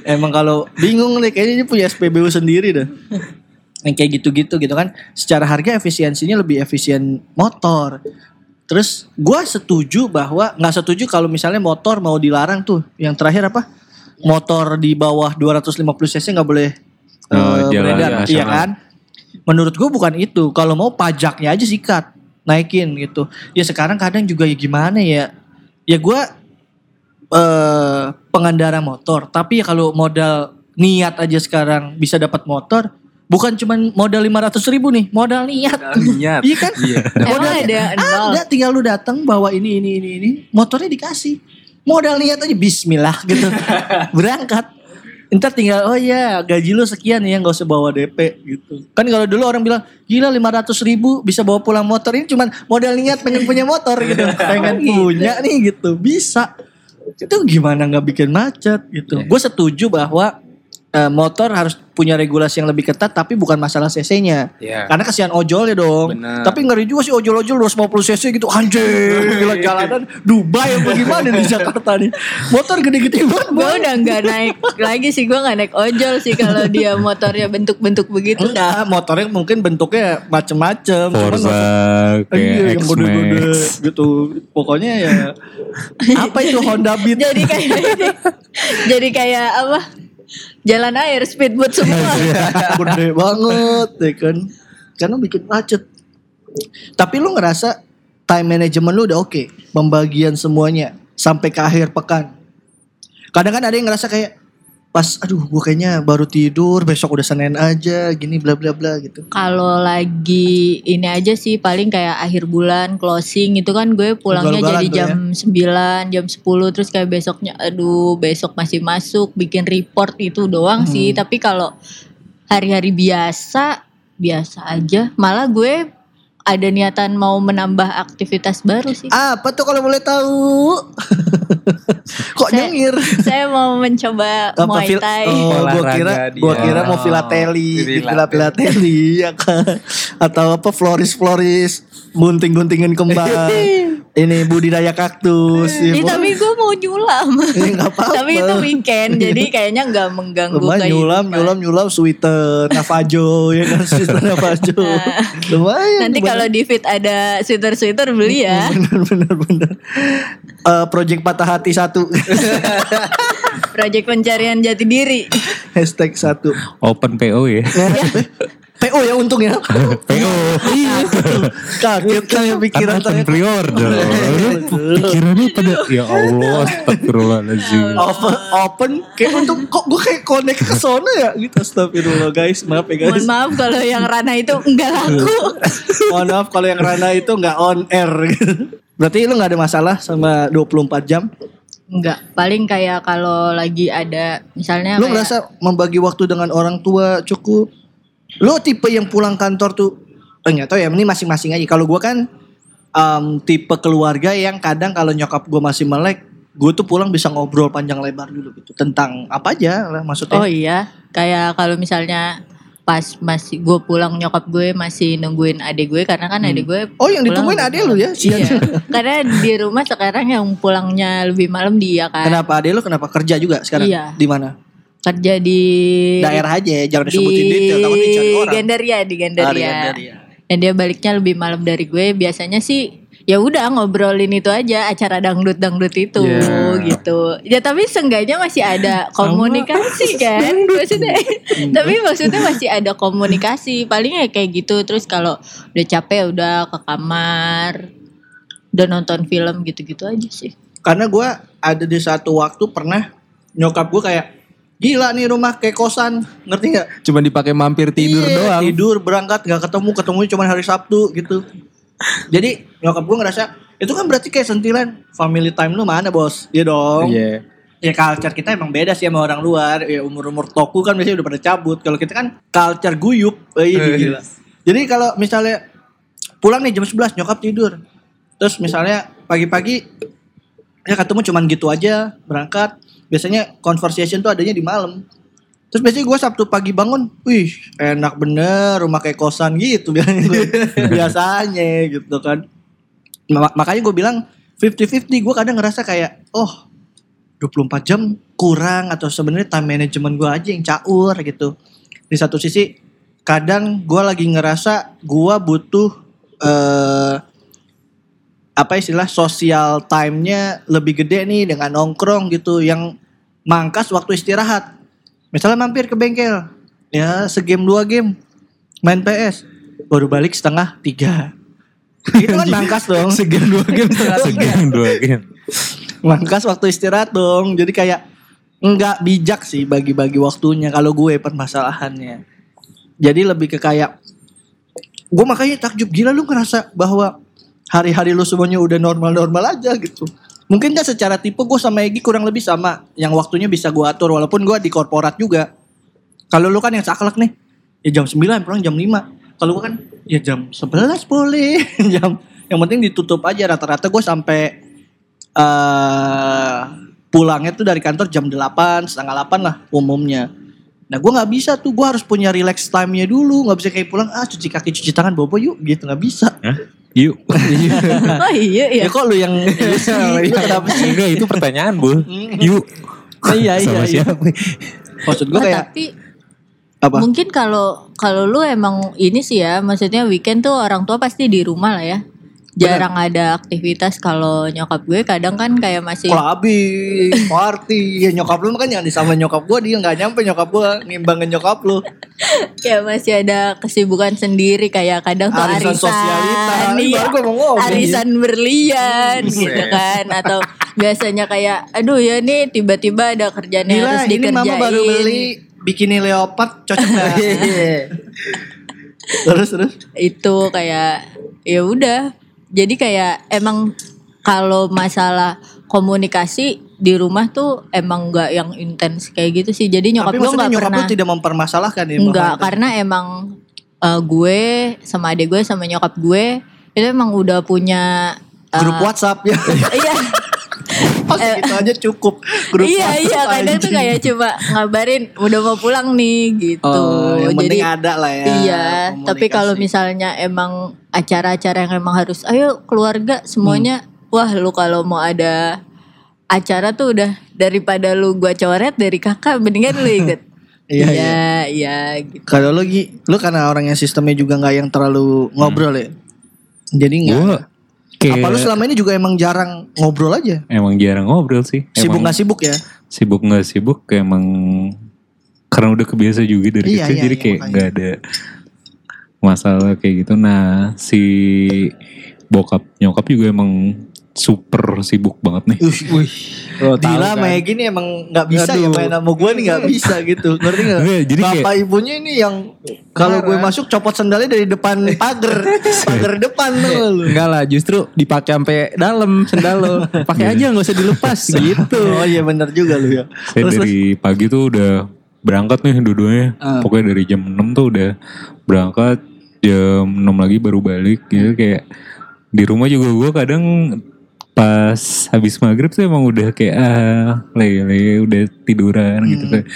Emang kalau bingung nih kayaknya dia punya SPBU sendiri dah. Yang kayak gitu-gitu gitu kan. Secara harga efisiensinya lebih efisien motor. Terus gua setuju bahwa nggak setuju kalau misalnya motor mau dilarang tuh. Yang terakhir apa? Motor di bawah 250 cc nggak boleh Oh, jalan beredar. Iya kan? Menurut gue bukan itu. Kalau mau pajaknya aja sikat, naikin gitu. Ya sekarang kadang juga ya gimana ya? Ya gue eh pengendara motor, tapi ya kalau modal niat aja sekarang bisa dapat motor, bukan cuma modal 500 ribu nih, modal niat. Niat. Iya kan? Iya. Modalnya ada Ada tinggal lu datang bawa ini ini ini ini, motornya dikasih. Modal niat aja bismillah gitu. Berangkat. Ntar tinggal oh ya gaji lu sekian ya nggak usah bawa DP gitu. Kan kalau dulu orang bilang gila 500 ribu bisa bawa pulang motor ini cuman modal niat pengen punya motor gitu. Pengen punya nih gitu bisa. Itu gimana nggak bikin macet gitu. Gue setuju bahwa eh, motor harus punya regulasi yang lebih ketat tapi bukan masalah CC-nya. Iya. Karena kasihan ojol ya dong. Benar. Tapi ngeri juga sih ojol-ojol 250 cc gitu. Anjir, gila jalanan Dubai apa gimana di Jakarta nih. Motor gede-gede banget. gue udah nggak naik lagi sih gue nggak naik ojol sih kalau dia motornya bentuk-bentuk begitu Enggak, motornya mungkin bentuknya macem-macem. Forza Iya, yang gede-gede X-Max. gitu. Pokoknya ya apa itu Honda Beat? jadi kayak jadi kayak apa jalan air speedboat semua gede banget ya kan. Karena bikin macet. Tapi lu ngerasa time management lu udah oke, pembagian semuanya sampai ke akhir pekan. Kadang kan ada yang ngerasa kayak pas aduh gue kayaknya baru tidur besok udah Senin aja gini bla bla bla gitu. kalau lagi ini aja sih paling kayak akhir bulan closing itu kan gue pulangnya jadi ya. jam 9 jam 10 terus kayak besoknya aduh besok masih masuk bikin report itu doang Hmm. sih tapi kalau hari-hari biasa biasa aja malah gue ada niatan mau menambah aktivitas baru sih Apa tuh kalau boleh tahu? Kok Saya- nyengir? saya mau mencoba Apa Muay Thai Oh, gua kira dia. gua kira mau Oh, filateli, filateli. filateli ya kan. Atau apa floris-floris, gunting-guntingin kembang. Ini budidaya kaktus. ya, tapi gue mau nyulam apa-apa. tapi itu weekend jadi kayaknya nggak mengganggu Lumayan kayak nyulam, nyulam, nyulam, sweater, navajo, ya kan, sweater navajo. Lumayan. Nanti kalau di fit ada sweater-sweater beli ya. bener, bener, bener. Eh, project patah hati satu, Project pencarian jati diri. hashtag satu. Open PO ya. PO ya untungnya. PO. Iya. Kaget kan ya pikiran Kan saya. pre-order. Pikirannya pada ya Allah astagfirullahaladzim. Open, open kayak untuk kok gue kayak connect ke sono ya gitu astagfirullah guys maaf ya guys Mohon maaf kalau yang Rana itu enggak laku. mohon maaf kalau yang Rana itu nggak on air berarti lu nggak ada masalah sama 24 jam Enggak, paling kayak kalau lagi ada misalnya lu kayak ngerasa membagi waktu dengan orang tua cukup lu tipe yang pulang kantor tuh eh, nggak tahu ya ini masing-masing aja kalau gue kan em, tipe keluarga yang kadang kalau nyokap gue masih melek gue tuh pulang bisa ngobrol panjang lebar dulu gitu tentang apa aja lah maksudnya Oh iya, kayak kalau misalnya pas masih gue pulang nyokap gue masih nungguin adik gue karena kan adik gue Oh yang ditungguin lebih adek lu ya? Iya. karena di rumah sekarang yang pulangnya lebih malam dia kan. Kenapa adek lu kenapa kerja juga sekarang? Iya. Di mana? Kerja di Daerah aja ya, jangan di disebutin detail takut dicari orang. Gandaria di Gandaria. Ah, di Gandaria. Dan dia baliknya lebih malam dari gue. Biasanya sih ya udah ngobrolin itu aja acara dangdut dangdut itu Iya. gitu. Ya tapi seenggaknya masih ada komunikasi kan maksudnya. tapi maksudnya masih ada komunikasi. Paling ya kayak gitu. Terus kalau udah capek udah ke kamar, udah nonton film gitu-gitu aja sih. Karena gue ada di satu waktu pernah nyokap gue kayak gila nih rumah kayak kosan, ngerti nggak? Cuma dipakai mampir tidur Iya, doang. Tidur berangkat nggak ketemu, ketemu cuma hari Sabtu gitu. Jadi nyokap gue ngerasa itu kan berarti kayak sentilan family time lu mana bos? Iya dong. Iya. Ya culture kita emang beda sih sama orang luar. Ya umur-umur toku kan biasanya udah pada cabut. Kalau kita kan culture guyup. Eh, ini Eh, gila. Jadi kalau misalnya pulang nih jam 11 nyokap tidur. Terus misalnya pagi-pagi ya ketemu cuman gitu aja berangkat. Biasanya conversation tuh adanya di malam. Terus biasanya gue Sabtu pagi bangun, wih enak bener rumah kayak kosan gitu biasanya, gitu kan. Ma- makanya gue bilang 50-50 gue kadang ngerasa kayak oh 24 jam kurang atau sebenarnya time management gue aja yang caur gitu. Di satu sisi kadang gue lagi ngerasa gue butuh eh apa istilah sosial time-nya lebih gede nih dengan nongkrong gitu yang mangkas waktu istirahat. Misalnya mampir ke bengkel, ya segame dua game, main PS, baru balik setengah tiga. Itu kan mangkas dong. Segan dua game setengah tiga. Segan dua game. Mangkas waktu istirahat dong. Jadi kayak nggak bijak sih bagi-bagi waktunya kalau gue permasalahannya. Jadi lebih ke kayak gue makanya takjub gila lu ngerasa bahwa hari-hari lu semuanya udah normal-normal aja gitu. Mungkin kan secara tipe gue sama Egi kurang lebih sama. Yang waktunya bisa gue atur walaupun gue di korporat juga. Kalau lu kan yang saklek nih. Ya jam 9 pulang jam 5. Kalau gue kan ya jam 11 boleh. jam yang penting ditutup aja rata-rata gue sampai eh pulangnya tuh dari kantor jam 8, setengah 8 lah umumnya. Nah gue nggak bisa tuh, gue harus punya relax time-nya dulu. nggak bisa kayak pulang, ah cuci kaki, cuci tangan, bobo yuk gitu, nggak bisa. Hah? Yuk. Oh iya Ya, iya. kok lu yang lu lu kenapa sih? Enggak itu pertanyaan bu. Yuk. Oh, iya, iya, Sama iya. siapa? Maksud gue Oh, kayak, tapi apa? Mungkin kalau kalau lu emang ini sih ya, maksudnya weekend tuh orang tua pasti di rumah lah ya. Jarang ada aktivitas kalau nyokap gue kadang kan kayak masih Clubbing, party, ya nyokap lu kan jangan disama nyokap gue dia nggak nyampe nyokap gue nimbangin nyokap lu. kayak masih ada kesibukan sendiri kayak kadang tuh Arisan arisan, sosialita. Ini iya, baru mau ngomong. arisan berlian gitu kan atau biasanya kayak aduh ya nih tiba-tiba ada kerjaan yang harus ini dikerjain. mama baru beli bikini leopard cocok nggak? terus terus. itu kayak ya udah jadi kayak emang kalau masalah komunikasi di rumah tuh emang nggak yang intens kayak gitu sih jadi nyokap Tapi gue nggak pernah tidak mempermasalahkan ya? Enggak, karena emang eh, gue sama adik gue sama nyokap gue itu emang udah punya eh, grup WhatsApp ya. iya. Oh segitu aja cukup. Grup iya iya kadang tuh kayak coba ngabarin udah mau pulang nih gitu. Oh, yang Jadi ada lah ya. Iya, tapi kalau misalnya emang acara-acara yang emang harus ayo keluarga semuanya Hmm. wah lu kalau mau ada acara tuh udah daripada lu gua coret dari kakak mendingan lu ikut. Iya, iya, iya gitu. Kalau lu lu karena orang yang sistemnya juga nggak yang terlalu ngobrol ya. Jadi nggak. Kayak Apa lu selama ini juga emang jarang ngobrol aja? emang jarang ngobrol sih. Sibuk nggak sibuk ya? sibuk nggak sibuk emang karena udah kebiasa juga dari Iya, kecil iya, jadi iya, kayak makanya. nggak ada masalah kayak gitu. Nah si bokap nyokap juga emang super sibuk banget nih. Wih, tahu Dila kan? kayak gini emang nggak bisa ya Aduh. main sama gue nih nggak bisa gitu ngerti nggak? Enggak, jadi Bapak kayak- ibunya ini yang kalau gue masuk copot sendalnya dari depan pagar pagar depan tuh lu. Enggak lah, justru dipakai sampai dalam sendal lo. Pakai aja nggak usah dilepas gitu. Oh iya benar juga lu ya. Saya dari pagi tuh udah berangkat nih dua-duanya. Ah. Pokoknya dari jam 6 tuh udah berangkat. Jam 6 lagi baru balik gitu kayak di rumah juga gue kadang pas habis maghrib tuh emang udah kayak ah lele udah tiduran gitu Hmm. kayak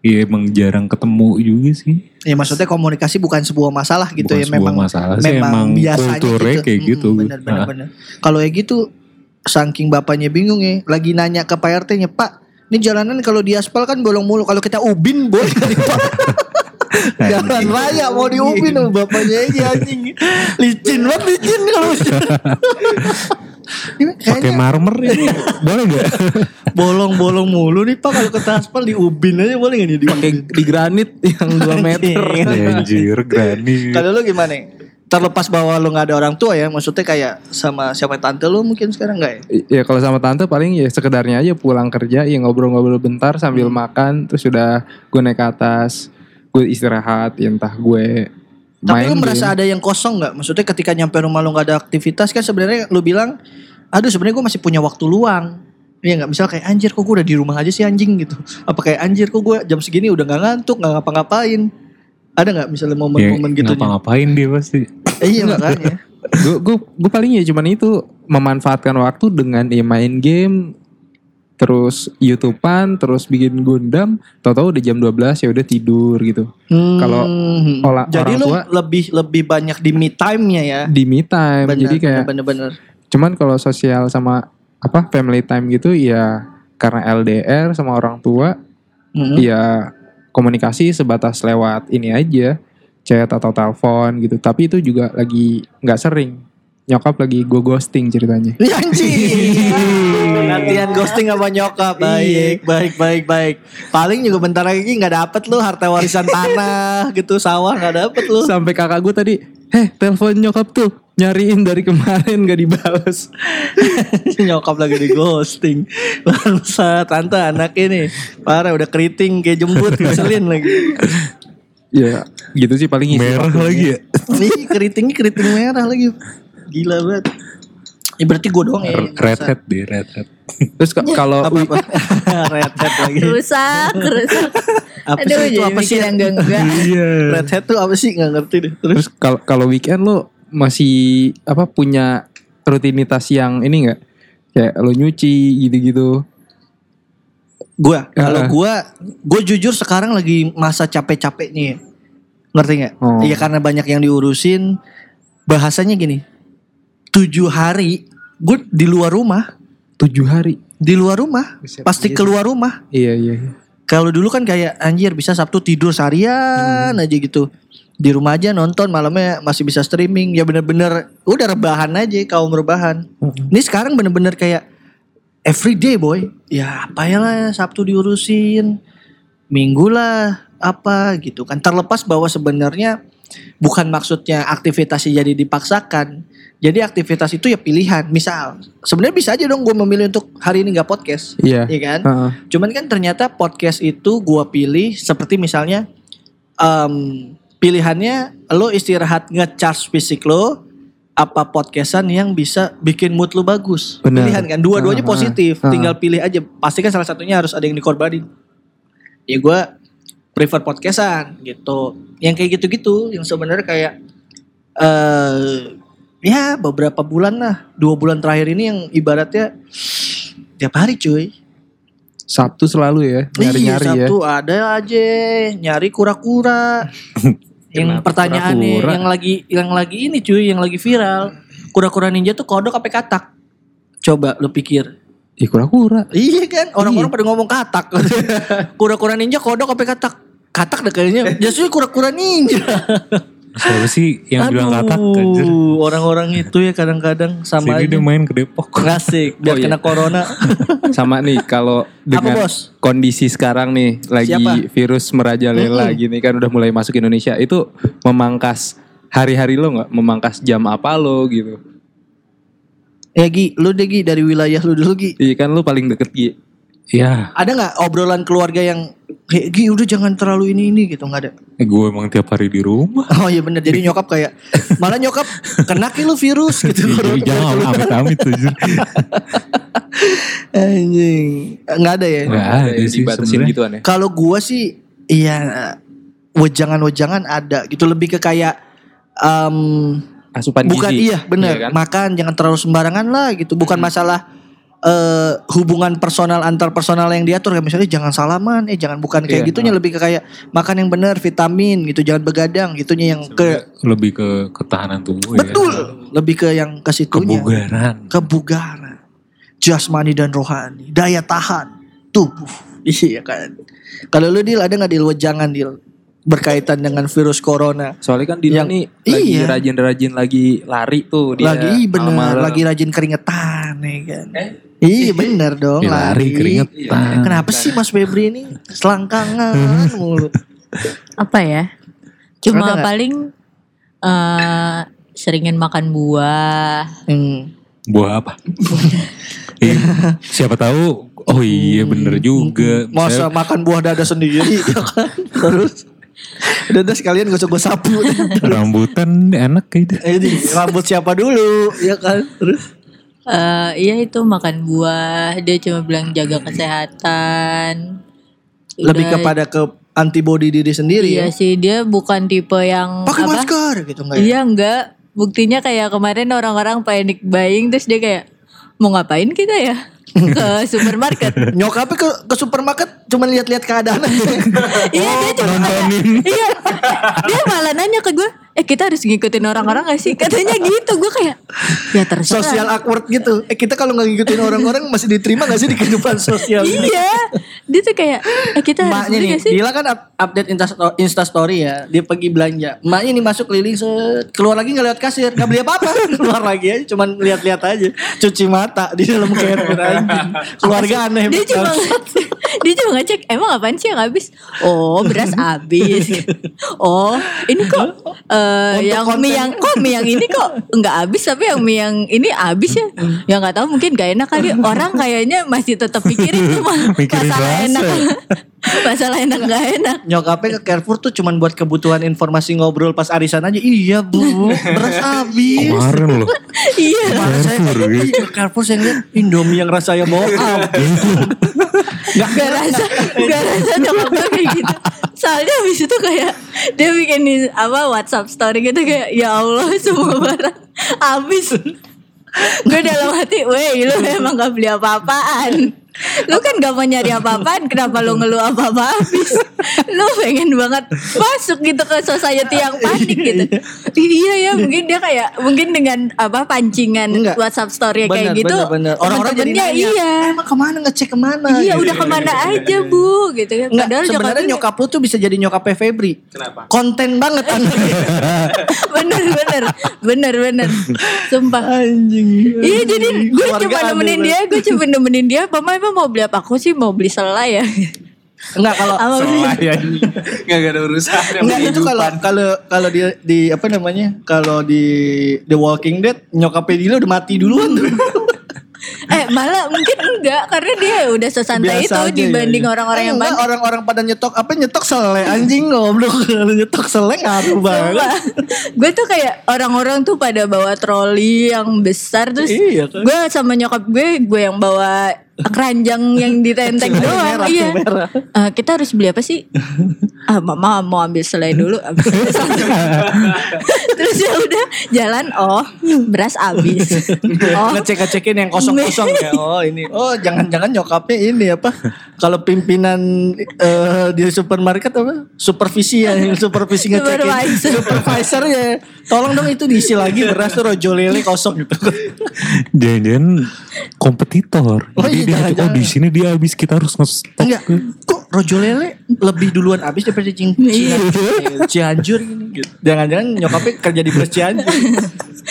Iya emang jarang ketemu juga sih. Ya maksudnya komunikasi bukan sebuah masalah gitu Bukan ya memang masalah sih, emang kulturnya kayak gitu. Bener bener Nah. bener. Kalau ya gitu saking bapaknya bingung ya lagi nanya ke Pak RT-nya Pak ini jalanan kalau di aspal kan bolong mulu kalau kita ubin boleh kali Pak Jalan raya mau diubin sama bapaknya aja anjing Licin banget licin kalau Pakai marmer ini boleh nggak? bolong-bolong mulu nih Pak kalau ke aspal diubin aja boleh gak nih Pakai di granit yang 2 meter. Anjir, Granny. Kalau lu gimana? Terlepas bahwa lu gak ada orang tua ya, maksudnya kayak sama siapa tante lu mungkin sekarang gak ya? Ya kalau sama tante paling ya sekedarnya aja pulang kerja ya ngobrol-ngobrol bentar sambil makan terus sudah gue naik ke atas gue istirahat ya entah gue Tapi main lu merasa game. ada yang kosong gak? Maksudnya ketika nyampe rumah lu gak ada aktivitas kan sebenarnya lu bilang, aduh sebenarnya gue masih punya waktu luang. Iya nggak misal kayak anjir kok gue udah di rumah aja sih anjing gitu. Apa kayak anjir kok gue jam segini udah nggak ngantuk nggak ngapa-ngapain. Ada nggak misalnya Ya, momen-momen gitu? ngapa-ngapain dia pasti. Eh, iya makanya. gue gue gue paling ya cuman itu memanfaatkan waktu dengan ya main game terus YouTubean terus bikin Gundam tahu-tahu udah jam 12 ya udah tidur gitu Kalau Hmm. olah- jadi orang lu tua- lebih lebih banyak di me time-nya ya. di me time Bener, jadi kayak bener-bener. cuman kalau sosial sama apa family time gitu ya karena LDR sama orang tua Hmm. ya komunikasi sebatas lewat ini aja chat atau telepon gitu tapi itu juga lagi nggak sering nyokap lagi gue ghosting ceritanya Ya, Anjing. Latihan ghosting sama nyokap. Baik, baik, baik, baik. Paling juga bentar lagi nggak dapet lu harta warisan tanah gitu, sawah nggak dapet lu. sampai kakak gue tadi heh telepon nyokap tuh nyariin dari kemarin gak dibales nyokap lagi di ghosting. Bangsa, tante anak ini. Parah udah keriting kayak jembut, ngeselin lagi. ya gitu sih paling Merah lagi ya. Nih keritingnya keriting merah lagi. Gila banget. Ya berarti gue doang ya. Red hat deh, red hat. terus ka- kalau apa apa red hat lagi Rusak, rusak. apa Aduh, sih itu apa sih yang enggak-enggak. Iya. red hat tuh apa sih nggak ngerti deh terus terus kalau kalau weekend lo masih apa punya rutinitas yang ini nggak kayak lo nyuci gitu-gitu Gua kalau Ah. gua gue jujur sekarang lagi masa capek-capeknya ya. Ngerti nggak? Oh. Iya karena banyak yang diurusin. Bahasanya gini. Tujuh hari gue di luar rumah, tujuh hari di luar rumah, Buset, pasti iya. keluar rumah. iya iya iya. Kalau dulu kan kayak anjir bisa Sabtu tidur seharian Hmm. aja gitu. Di rumah aja nonton malamnya masih bisa streaming. Ya bener-bener udah rebahan aja kaum rebahan. Ini sekarang bener-bener kayak everyday boy. Ya apa ya lah Sabtu diurusin. Minggu lah apa gitu kan. Terlepas bahwa sebenarnya bukan maksudnya aktivitasnya jadi dipaksakan. Jadi aktivitas itu ya pilihan. Misal sebenarnya bisa aja dong gue memilih untuk hari ini nggak podcast. iya Iya kan? Heeh. Cuman kan ternyata podcast itu gua pilih seperti misalnya em, pilihannya lo istirahat nge-charge fisik lo apa podcastan yang bisa bikin mood lo bagus. Benar. Pilihan kan dua-duanya Ah, ah, positif, ah. tinggal pilih aja. Pasti kan salah satunya harus ada yang dikorbanin. Ya gua prefer podcastan gitu. Yang kayak gitu-gitu yang sebenarnya kayak eh ya beberapa bulan lah, dua bulan terakhir ini yang ibaratnya tiap hari cuy. Sabtu selalu ya nyari-nyari iya, ya Sabtu ada aja nyari kura-kura. yang Kenapa pertanyaannya yang lagi yang lagi ini cuy, yang lagi viral. Kura-kura ninja tuh kodok apa katak? Coba lu pikir. Ih kura-kura Iya kan, orang-orang Iya. pada ngomong katak. Kura-kura ninja kodok apa katak? Katak deh kayaknya. Justru kura-kura ninja. Siapa sih yang bilang katak? Aduh, orang-orang itu ya kadang-kadang sama Sini aja. dia main ke Depok. Ngasik, biar Oh, iya. kena corona. Sama nih kalau dengan Bos? kondisi sekarang nih lagi Siapa? virus merajalela gini kan udah mulai masuk Indonesia itu memangkas hari-hari lo nggak memangkas jam apa lo gitu. ya Gi, lu deh Gi dari wilayah lu dulu Gi. Iya kan lu paling deket Gi. Ya, Ada nggak obrolan keluarga yang "Hey, Gi udah jangan terlalu ini ini gitu nggak ada? eh, gue emang tiap hari di rumah. Oh iya bener jadi nyokap kayak malah nyokap kena ki lu virus gitu. Jadi jangan amit-amit anjir. Anjing. Nggak ada ya. Nggak ada yang sih sebenarnya. gituan ya. Kalau gua sih iya wejangan-wejangan ada gitu lebih ke kayak em, Asupan bukan gizi. iya bener kan? makan jangan terlalu sembarangan lah gitu bukan masalah eh, hubungan personal antar personal yang diatur kayak misalnya jangan salaman eh jangan bukan kayak Iya, gitunya lebih ke kayak makan yang benar vitamin gitu jangan begadang gitunya yang ke Lebih ke ketahanan tubuh ya. betul lebih ke yang ke situnya Kebugaran. kebugaran jasmani dan rohani daya tahan tubuh iya kan kalau lu deal ada nggak deal wejangan deal berkaitan dengan virus corona Soalnya kan Dila Yang- nih lagi iya. rajin-rajin lagi lari tuh dia. lagi bener malam-malam. lagi rajin keringetan ya kan iya bener dong Ya, lari keringetan. kenapa sih Mas Febri ini selangkangan mulu Apa ya? Cuma nggak? paling eh seringin makan buah. Hmm. Buah apa? Iya, siapa tahu oh iya bener juga. masa Saya- makan buah dada sendiri ya kan terus udah udah sekalian gosok gosok sapu rambutan enak kayaknya. Ini rambut siapa dulu ya kan terus Eh iya itu makan buah. Dia cuma bilang jaga kesehatan. lebih Udah, kepada ke antibody diri sendiri Iya ya sih dia bukan tipe yang pakai masker gitu enggak ya? Iya enggak. Buktinya kayak kemarin orang-orang panic buying terus dia kayak mau ngapain kita ya ke supermarket. nyokapnya ke ke supermarket cuma lihat-lihat keadaan aja. iya dia cuma kayak, iya dia malah nanya ke gue eh kita harus ngikutin orang-orang gak sih katanya gitu gue kayak ya terserah sosial awkward gitu eh kita kalau nggak ngikutin orang-orang masih diterima gak sih di kehidupan sosial ini iya dia tuh kayak eh kita harus Maknya beli nih, gak sih Dila kan up- update insta, insta story ya. Dia pergi belanja. Maknya nih masuk keliling set, keluar lagi nggak lewat kasir, nggak beli apa-apa. keluar lagi aja, cuman lihat-lihat aja. Cuci mata di dalam anjing. Keluarga aneh. dia cuma. dia cuma ngecek emang apaan sih yang habis? Oh beras habis. Oh ini kok eh, Untuk yang konten- mie yang kok mie yang ini kok nggak habis tapi yang mie yang ini habis ya? Ya nggak tahu mungkin gak enak kali. Orang kayaknya masih tetap pikirin mah Mikirin masalah rasa. enak. masalah enak gak enak. Nyokapnya ke Carrefour tuh cuman buat kebutuhan informasi ngobrol pas arisan aja. Iya bu, beras habis. Kemarin loh. iya. Kemarin saya Carrefour, ke Carrefour saya lihat Indomie yang rasanya mau habis. Gak gak rasa. gak rasa nyokap gue kayak gitu. Soalnya habis itu kayak dia bikin di apa WhatsApp story gitu kayak ya Allah semua barang habis. Gue dalam hati weh lu emang gak beli apa-apaan lu kan gak mau nyari apa-apaan kenapa lu ngeluh apa-apa habis lu pengen banget masuk gitu ke society yang panik gitu iya ya mungkin dia kayak mungkin dengan apa pancingan Enggak. WhatsApp story kayak Bener, gitu bener, bener. Orang-orang jadi nanya, iya Emang ke mana ngecek ke mana? Iya Gitu. udah ke mana aja bu gitu kan. Enggak, Padahal sebenarnya nyokap lu tuh bisa jadi nyokapnya Febri. Kenapa? Konten banget bener bener bener bener sumpah. Anjing. Iya jadi gue cuma nemenin dia, gue cuma nemenin dia. Mama emang mau beli apa? Aku sih mau beli selai ya. Enggak kalau Sama beli. Nggak gak ada urusan Enggak itu kalau kalau kalau dia di apa namanya? Kalau di The Walking Dead nyokapnya Dila udah mati duluan tuh. Eh malah mungkin enggak karena dia udah sesantai itu aja, dibanding iya. orang-orang Eh, yang enggak, banyak. orang-orang pada nyetok apa nyetok selai anjing goblok kalau nyetok selai ngaruh banget. gue tuh kayak orang-orang tuh pada bawa troli yang besar terus Iya kan. gue sama nyokap gue gue yang bawa keranjang yang ditenteng Yang doang merah, iya yang merah. Eh, kita harus beli apa sih ah mama mau ambil selai dulu. Terus ya udah jalan oh beras habis oh ngecek-ngecekin yang kosong-kosong ya. Oh ini. Oh jangan-jangan nyokapnya ini apa? Kalau pimpinan eh, di supermarket apa? Supervisi ya, yang supervisi ngecekin. Supervisor. Supervisor ya. Tolong dong itu diisi lagi beras tuh rojo lele kosong gitu. Jangan-jangan kompetitor. Oh Jadi iya, dia, oh di sini dia habis kita harus nge-stok. Enggak. Kok rojo lele lebih duluan habis daripada cing Iya. Cianjur ini. Gitu. Jangan-jangan nyokapnya kerja di anjing.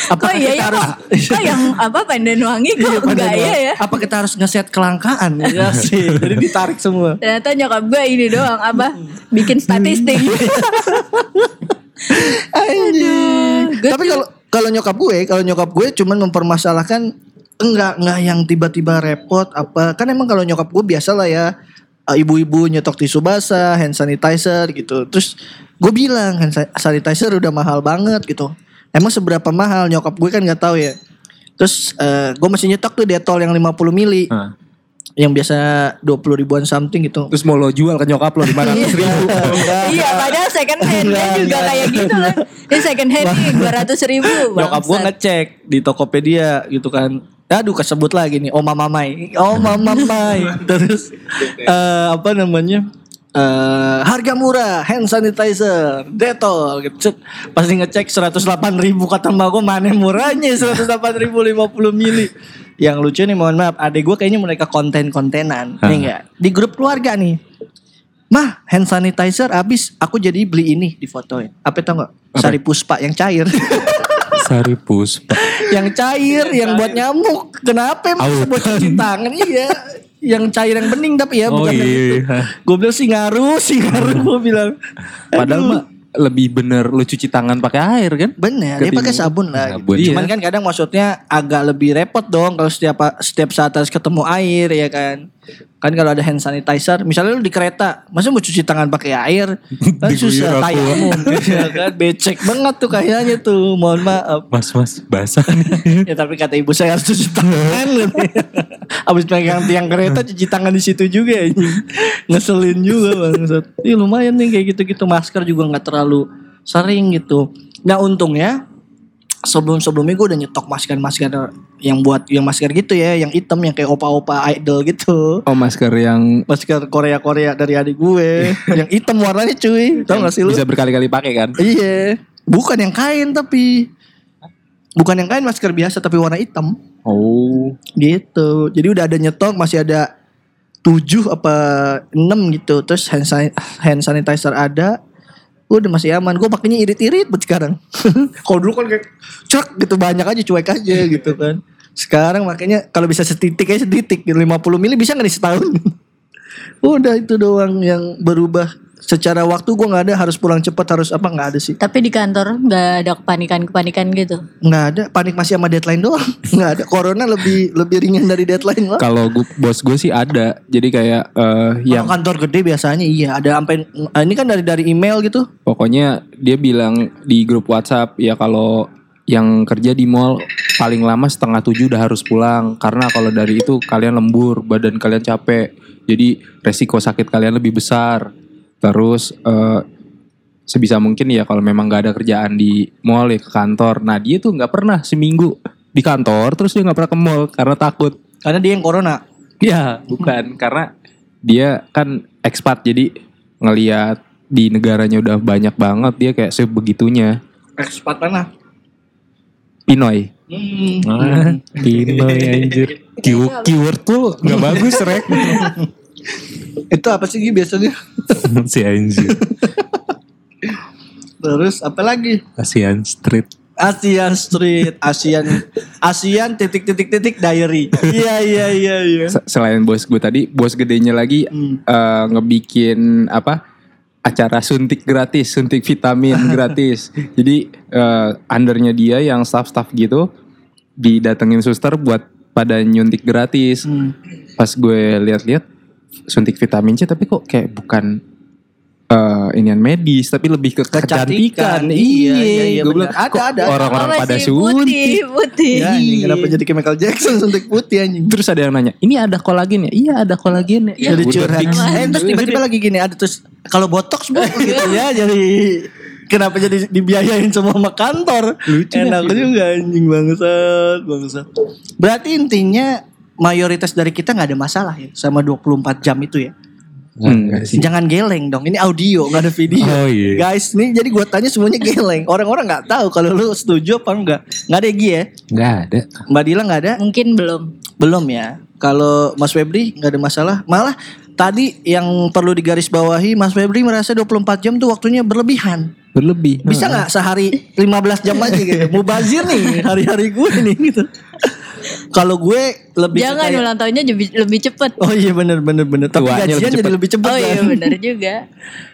Apa Kok iya ya kok, kok yang apa Pandan Wangi kok enggak ya ya? Apa kita harus ngeset kelangkaan? Ya sih. Jadi ditarik semua. Ternyata nyokap gue ini doang apa bikin statistik. Anjing. gue Tapi kalau kalau nyokap gue, kalau nyokap gue cuman mempermasalahkan enggak enggak yang tiba-tiba repot apa. Kan emang kalau nyokap gue biasa lah ya ibu-ibu nyetok tisu basah, hand sanitizer gitu. Terus gue bilang hand sa- sanitizer udah mahal banget gitu. Emang seberapa mahal nyokap gue kan nggak tahu ya. Terus eh, gue masih nyetok tuh Dettol yang 50 mili. Nah. Yang biasa 20 ribuan something gitu. Terus mau lo jual ke nyokap lo 500 ribu. iya padahal second hand Enggak, kan juga enggak. kayak gitu kan. Ini second hand nih 200 ribu. Nyokap gue ngecek di Tokopedia gitu kan. Aduh kesebut lagi nih Oma Mamai. Oma Mamai. Terus eh, apa namanya? eh harga murah hand sanitizer Dettol gitu pasti ngecek 108 ribu kata mbak gue mana murahnya 108 ribu 50 mili yang lucu nih mohon maaf adek gue kayaknya mereka konten-kontenan nih enggak di grup keluarga nih Mah, hand sanitizer habis, aku jadi beli ini di fotoin. Apa tau nggak? Sari Puspa yang cair. Sari Puspa. yang cair, yang buat nyamuk. Kenapa emang buat cuci tangan? Iya. Yang cair yang bening tapi ya Oh bukan yang itu. iya. Gue bilang sih ngaruh, sih ngaruh gue bilang. Padahal mah lebih bener lu cuci tangan pakai air kan? Bener, dia pakai sabun lah. Sabun. Gitu. Iya. Cuman kan kadang maksudnya agak lebih repot dong kalau setiap setiap saat harus ketemu air ya kan. Kan kalau ada hand sanitizer, misalnya lu di kereta, masa mau cuci tangan pakai air? Kan susah tayamum. ya kan becek banget tuh kayaknya tuh. Mohon maaf. Mas mas basah ya tapi kata ibu saya harus cuci tangan. Abis pegang tiang kereta cuci tangan di situ juga anjing. Ngeselin juga bangsat. Ih lumayan nih kayak gitu-gitu masker juga nggak terlalu sering gitu. Nah untungnya sebelum-sebelumnya gue udah nyetok masker-masker yang buat yang masker gitu ya, yang hitam yang kayak opa-opa idol gitu. Oh masker yang Masker Korea-Korea dari adik gue yang hitam warnanya cuy. Tahu gak sih lu? bisa berkali-kali pakai kan? Iya. Bukan yang kain tapi Bukan yang kain masker biasa tapi warna hitam. Oh. Gitu. Jadi udah ada nyetok masih ada tujuh apa enam gitu. Terus hand sanitizer ada. Udah masih aman. Gue pakainya irit-irit buat sekarang. kalau dulu kan kayak cek gitu banyak aja cuek aja gitu kan. Sekarang makanya kalau bisa setitik aja setitik 50 mili bisa nggak di setahun? Udah itu doang yang berubah. Secara waktu gue nggak ada harus pulang cepat harus apa nggak ada sih. Tapi di kantor nggak ada kepanikan-kepanikan gitu. Nggak ada, panik masih sama deadline doang. Nggak ada. Corona lebih lebih ringan dari deadline lah. Kalau gua- bos gue sih ada. Jadi kayak eh, Yang yang kantor gede biasanya iya ada sampai eh, ini kan dari dari email gitu. pokoknya dia bilang di grup WhatsApp ya kalau yang kerja di mall paling lama setengah tujuh udah harus pulang karena kalau dari itu kalian lembur badan kalian capek jadi resiko sakit kalian lebih besar terus eh, sebisa mungkin ya kalau memang nggak ada kerjaan di mall ya ke kantor nah dia tuh nggak pernah seminggu di kantor terus dia nggak pernah ke mall karena takut Karena dia yang corona. Ya, bukan karena dia kan ekspat jadi ngeliat di negaranya udah banyak banget dia kayak sebegitunya. Ekspat mana? Pinoy. Hmm. Ah, Pinoy anjir. Keyword, keyword tuh gak bagus rek. Itu apa sih Gi, biasanya? si anjir. Terus apa lagi? Asian Street. Asian Street, Asian Asian titik titik titik diary. Iya iya iya iya. Se- Selain bos gue tadi, bos gedenya lagi Hmm. eh, ngebikin apa? acara suntik gratis, suntik vitamin gratis. Jadi eh, undernya dia yang staff-staff gitu didatengin suster buat pada nyuntik gratis. Hmm. Pas gue lihat-lihat suntik vitamin C tapi kok kayak bukan eh inian medis tapi lebih ke Kecantikan. kecantikan. Iya, iya, iya, gue benar. bilang Ada, ada. orang-orang pada suntik. Putih, putih. Ya, anjing, kenapa jadi Michael Jackson suntik putih anjing? Terus ada yang nanya, ini ada kolagen ya? Iya ada kolagen ya. Jadi Udah curhat. Eh, terus tiba-tiba lagi gini ada terus kalau botox bu gitu ya jadi kenapa jadi dibiayain semua sama kantor? Lucu Enak juga anjing bangsat, bangsat. Berarti intinya mayoritas dari kita nggak ada masalah ya sama 24 jam itu ya. Enggak sih. Jangan geleng dong. Ini audio nggak ada video. Oh, iya. Guys, nih jadi gua tanya semuanya geleng. Orang-orang nggak tahu kalau lu setuju apa enggak. Nggak ada Gi ya? Gak ada. Mbak Dila nggak ada? Mungkin belum. Belum ya. Kalau Mas Febri nggak ada masalah. Malah tadi yang perlu digarisbawahi Mas Febri merasa 24 jam tuh waktunya berlebihan. Berlebih. Bisa nggak sehari 15 jam aja gitu. Mubazir nih hari-hari gue nih gitu. Kalau gue lebih Jangan kayak- ulang tahunnya lebih, lebih cepet. Oh iya bener bener bener. Tapi Tuanya gajian lebih jadi cepet. lebih cepet Oh iya kan. benar juga.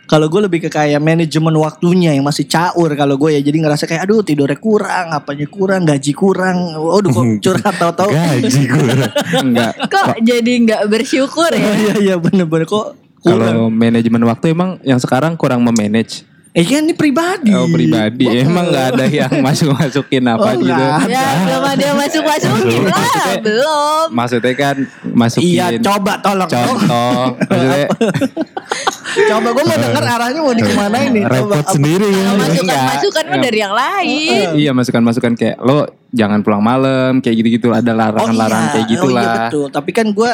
Kalau gue lebih ke kayak manajemen waktunya yang masih caur kalau gue ya jadi ngerasa kayak aduh tidurnya kurang, apanya kurang, gaji kurang. Waduh kok curhat tahu-tahu. Gaji gue. Enggak. Kok jadi nggak bersyukur Oh ya? iya iya bener-bener kok kurang. Kalau manajemen waktu emang yang sekarang kurang memanage. Eh kan ini pribadi. Oh pribadi emang nggak ada yang masuk masukin apa Oh, gitu. Ya belum ada yang masuk-masukin lah, belum. Maksudnya kan masukin Iya coba tolong. contoh. Maksudnya coba gue mau denger arahnya mau di ke mana ini. Coba, Repot sendiri ya. Masukan-masukan mah dari yang lain. iya masukan-masukan kayak lo jangan pulang malam kayak gitu-gitu ada larangan-larangan kayak Oh iya gitulah. betul. Tapi kan gue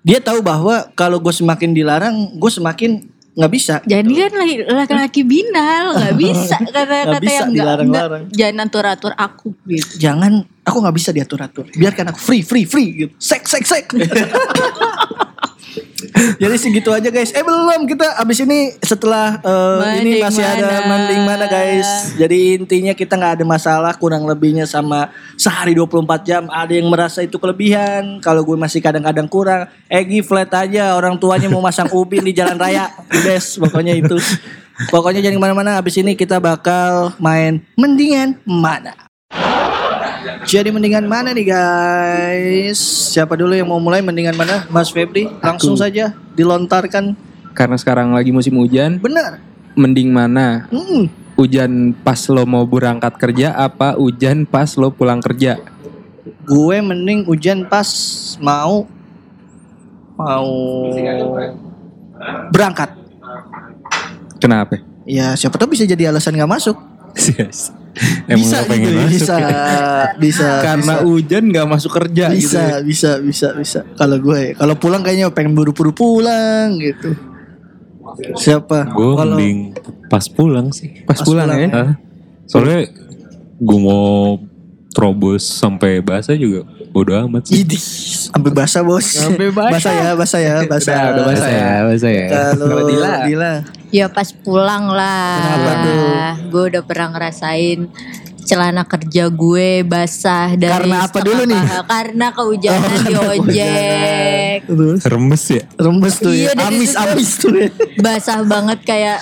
dia tahu bahwa kalau gue semakin dilarang, gue semakin nggak bisa. Jadi kan laki- laki-laki binal nggak bisa Nggak kata-kata bisa yang nggak nggak jangan atur-atur aku gitu. Jangan, aku nggak bisa diatur-atur. Biarkan aku free, free, free gitu. Sek, sek, sek. Jadi segitu aja guys. Eh belum kita abis ini setelah eh, ini masih ada mana. mending mana guys. Jadi intinya kita nggak ada masalah kurang lebihnya sama sehari 24 jam. Ada yang merasa itu kelebihan. Kalau gue masih kadang-kadang kurang. Egi flat aja orang tuanya mau masang ubin di jalan raya. Best pokoknya itu. Pokoknya jangan ke mana-mana. Abis ini kita bakal main mendingan mana. Jadi mendingan mana nih guys? Siapa dulu yang mau mulai mendingan mana? Mas Febri, langsung saja dilontarkan. Karena sekarang lagi musim hujan, Benar. mending mana? Hmm. Hujan pas lo mau berangkat kerja apa hujan pas lo pulang kerja? Gue mending hujan pas mau mau berangkat. Kenapa? Ya siapa tahu bisa jadi alasan nggak masuk. Yes. Emang bisa pengen gitu, masuk bisa, ya? bisa, Karena bisa. hujan nggak masuk kerja bisa, gitu. ya. bisa, bisa, bisa. Kalau gue, kalau pulang kayaknya pengen buru-buru pulang gitu. Siapa? Gue Kalau- mending pas pulang sih. Pas, pulang, ya. Hah? Soalnya gue mau terobos sampai basah juga bodo amat sih. Idih, sampai basah bos. Sampai basah. Basah ya, basah ya, basah. Udah, udah basah ya. basah ya. Kalau Dila, Dila. Ya pas pulang lah. Kenapa tuh? Gue udah pernah ngerasain celana kerja gue basah dari Karena apa dulu nih? paha. Karena kehujanan Oh, di ojek. Terus Remes ya. remes tuh Iya, ya, amis amis tuh ya. Basah banget kayak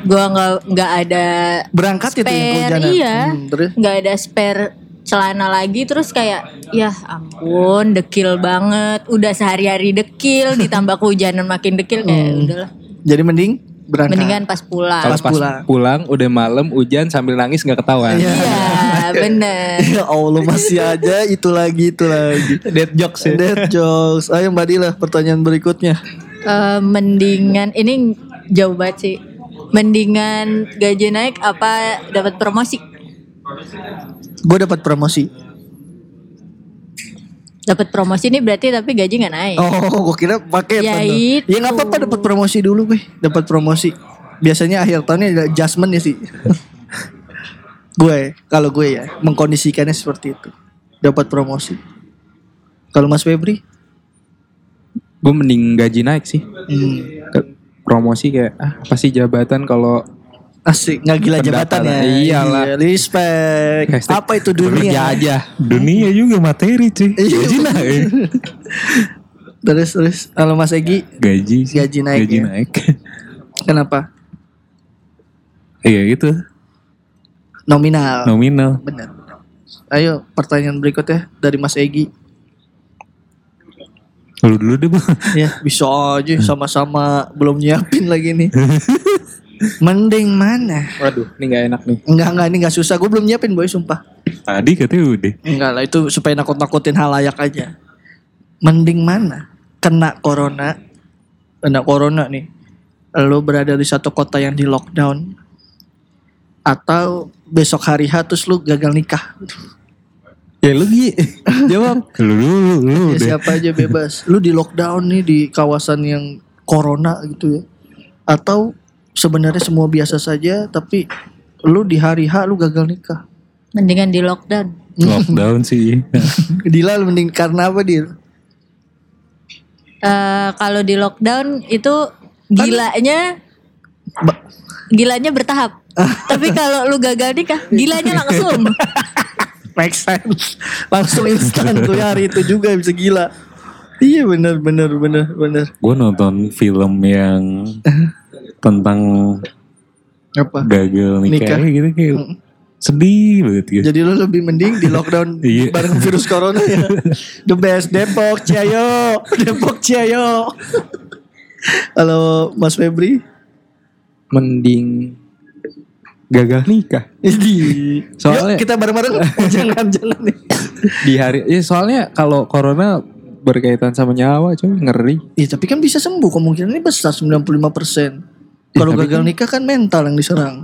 gue nggak nggak ada Berangkat itu yang spare kehujanan. iya Hmm, nggak ada spare celana lagi terus kayak ya ampun dekil banget udah sehari-hari dekil ditambah kehujanan makin dekil kayak Hmm. udahlah jadi mending berangkat. mendingan pas pulang Kalau Pas pulang. pulang. udah malam hujan sambil nangis nggak ketahuan. Iya. iya bener Ya Allah masih aja itu lagi itu lagi. Dead jokes ya. Dead jokes. Ayo Mbak Dila pertanyaan berikutnya. Eh, mendingan ini jauh banget sih mendingan gaji naik apa dapat promosi Gue dapat promosi. dapat promosi ini berarti tapi gaji nggak naik Oh, gue kira pakai Ya itu. Ya nggak apa-apa dapat promosi dulu gue. Dapat promosi. Biasanya akhir tahunnya ada adjustment ya sih. gue, kalau gue ya mengkondisikannya seperti itu. Dapat promosi. Kalau Mas Febri? Gue mending gaji naik sih. Hmm. Ke- Promosi kayak ah pasti jabatan kalau Asik, nggak gila jabatan ya. Iyalah. Iya, respect. Hashtag Apa itu dunia? bekerja aja. Dunia juga materi cuy. Iya. Gaji naik. Terus terus kalau Mas Egi Gaji sih. Gaji naik Gaji ya. naik. kenapa? Iya itu. Nominal. Nominal. Benar. Ayo pertanyaan berikutnya dari Mas Egi. Lu dulu deh bang. Ya bisa aja sama-sama belum nyiapin lagi nih. Mending mana? Waduh, ini nggak enak nih. Enggak enggak ini enggak susah. Gue belum nyiapin boy sumpah. Tadi katanya udah. Enggak lah itu supaya nakut-nakutin halayak aja. Mending mana? Kena corona. Kena corona nih. Lo berada di satu kota yang di lockdown. Atau besok hari H terus lu gagal nikah. Ya lu Gi. Jawab. Lu dulu, lu Ya deh. siapa aja bebas. Lu di lockdown nih di kawasan yang corona gitu ya. Atau sebenarnya semua biasa saja tapi lu di hari H lu gagal nikah. mendingan di lockdown Lockdown sih. Dila lu mending karena apa dia? Eh, kalau di lockdown itu gilanya Ba- gilanya bertahap Tapi kalau lu gagal nikah, gilanya langsung. Make sense. Langsung instan tuh ya hari itu juga bisa gila. Iya bener bener bener bener. Gue nonton film yang tentang Apa? gagal Nikah. nikah, gitu kayak sedih banget gitu. Jadi lo lebih mending di lockdown Iya. bareng virus corona ya. The best Depok Ciayo, Depok Ciayo. Halo Mas Febri. Mending gagal nikah Ini. Soalnya- Yuk kita bareng-bareng. Jangan jangan nih. di hari. Ya soalnya kalau corona berkaitan sama nyawa, cuy ngeri. Iya tapi kan bisa sembuh kemungkinan ini besar 95%. Kalau tapi gagal nikah kan mental yang diserang.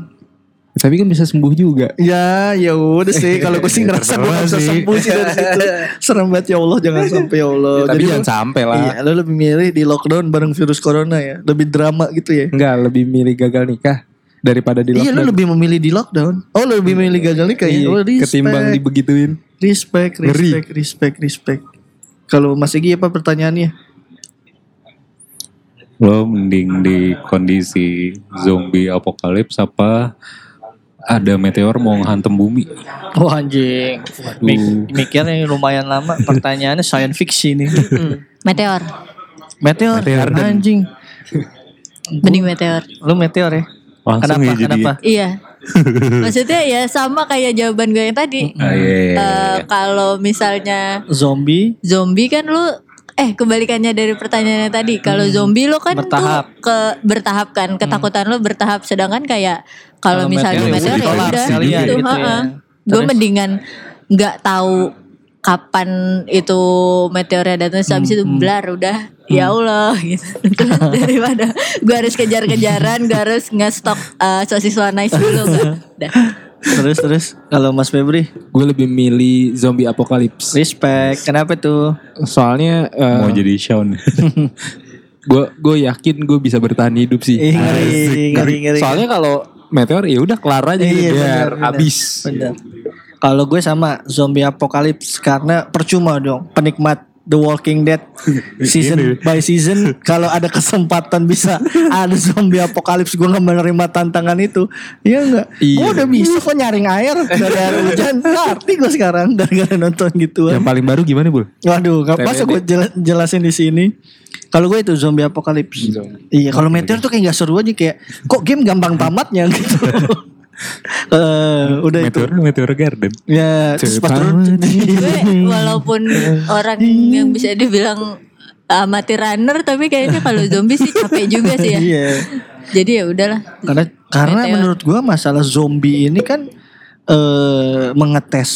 Tapi kan bisa sembuh juga. Ya, ya udah sih. Kalau gue sih ngerasa gue bisa sembuh sih dari situ. Serem banget ya Allah, jangan sampai ya Allah. tapi Jadi jangan lo- sampai lah. Iya, lo lebih milih di lockdown bareng virus corona ya. Lebih drama gitu ya. Enggak, lebih milih gagal nikah daripada di Iya, lockdown. lo lebih memilih di lockdown. Oh, lo lebih memilih gagal nikah ya. Iya, Oh, respect. ketimbang dibegituin. respect, Ngeri. respect, respect, respect. Kalau Mas Egi apa pertanyaannya? Lo mending di kondisi zombie apokalips apa ada meteor mau ngehantem bumi? Oh anjing. Mik mikirnya lumayan lama. Pertanyaannya science fiction nih. Meteor. Meteor, Meteor dan- anjing. Mending meteor. Lu meteor ya? Langsung Kenapa? ya jadi. Kenapa? Iya. Maksudnya ya sama kayak jawaban gue yang tadi. Ah, iya, iya, iya. Eh, kalau misalnya Zombie zombie kan lu eh kebalikannya dari pertanyaannya tadi. Kalau zombie lo kan Hmm. Bertahap. Hmm. tuh ke bertahap kan, ketakutan lo bertahap sedangkan kayak kalau misalnya meteor ya udah sekalian gitu, gitu ya. Gue mendingan nggak tahu kapan itu meteornya datang terus habis itu Hmm, blar udah ya Allah gitu daripada gue harus kejar-kejaran gue harus nge-stok eh, sosis nice dulu kan terus terus kalau Mas Febri Gue lebih milih zombie apokalips. respect kenapa tuh Soalnya eh, Mau jadi Shaun. gue gue yakin gue bisa bertahan hidup sih. Ih, ngeri, ngeri, ngeri. Soalnya kalau meteor ya udah kelar aja gitu Iya, biar benar, benar. habis. bener kalau gue sama zombie apocalypse karena percuma dong penikmat The Walking Dead season by season kalau ada kesempatan bisa ada zombie apocalypse gue nggak menerima tantangan itu ya enggak Iya. gue udah bisa kok nyaring air dari air hujan ngerti gue sekarang gara-gara nonton gitu Yang paling baru gimana bul? Waduh, masa TBD. gue jelasin di sini. Kalau gue itu zombie apocalypse. Iya, kalau meteor tuh kayak gak seru aja kayak kok game gampang tamatnya gitu. Eh, udah itu. meteor meteor garden. Ya, gue walaupun orang yang bisa dibilang amatir runner tapi kayaknya kalau zombie sih capek juga sih ya Iya. jadi ya udahlah Karena karena Meteor. menurut gue masalah zombie ini kan eh mengetes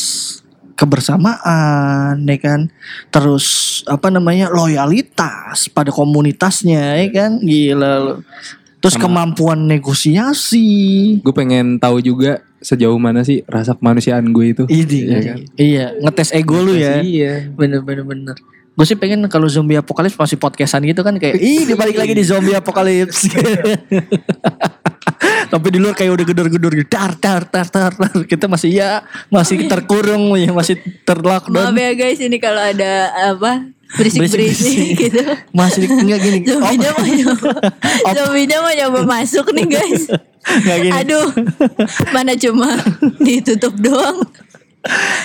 kebersamaan ya kan terus apa namanya loyalitas pada komunitasnya ya kan gila terus kemampuan negosiasi Gue pengen tahu juga sejauh mana sih rasa kemanusiaan gue itu. Ini Iya kan? iya ngetes ego lu ya Iya. bener bener bener gue sih pengen kalau zombie apokalips masih podcastan gitu kan kayak ih dibalik lagi di zombie apokalips tapi di luar kayak udah gedor-gedor gitu tar tar tar tar tar. kita masih ya masih terkurung ya masih maaf terlockdown ya guys ini kalau ada apa berisik-berisik gitu. Masih enggak gini. Oh, zombinya mau nyoba. Zombinya mau nyoba masuk nih guys. Enggak gini. Aduh mana cuma ditutup doang.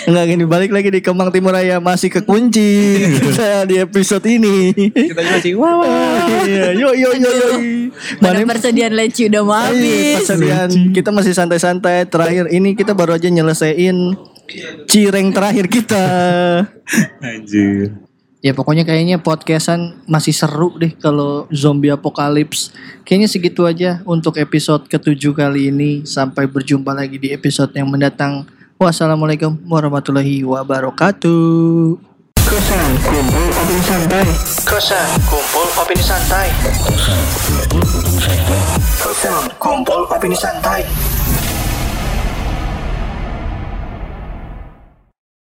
Enggak gini balik lagi di Kemang Timur Raya. Masih kekunci. Kita di episode ini. Kita masih wah Iya, yo yo yo yo. mana Mana persediaan leci udah mau Iya, habis. persediaan. Kita masih santai-santai. Terakhir ini kita baru aja nyelesain cireng terakhir kita. Anjir. Ya pokoknya kayaknya podcastan masih seru deh kalau zombie apocalypse. Kayaknya segitu aja untuk episode ketujuh kali ini. Sampai berjumpa lagi di episode yang mendatang. Wassalamualaikum warahmatullahi wabarakatuh. Kosan kumpul opini santai. Kosan kumpul opini santai. Kosan kumpul opini santai.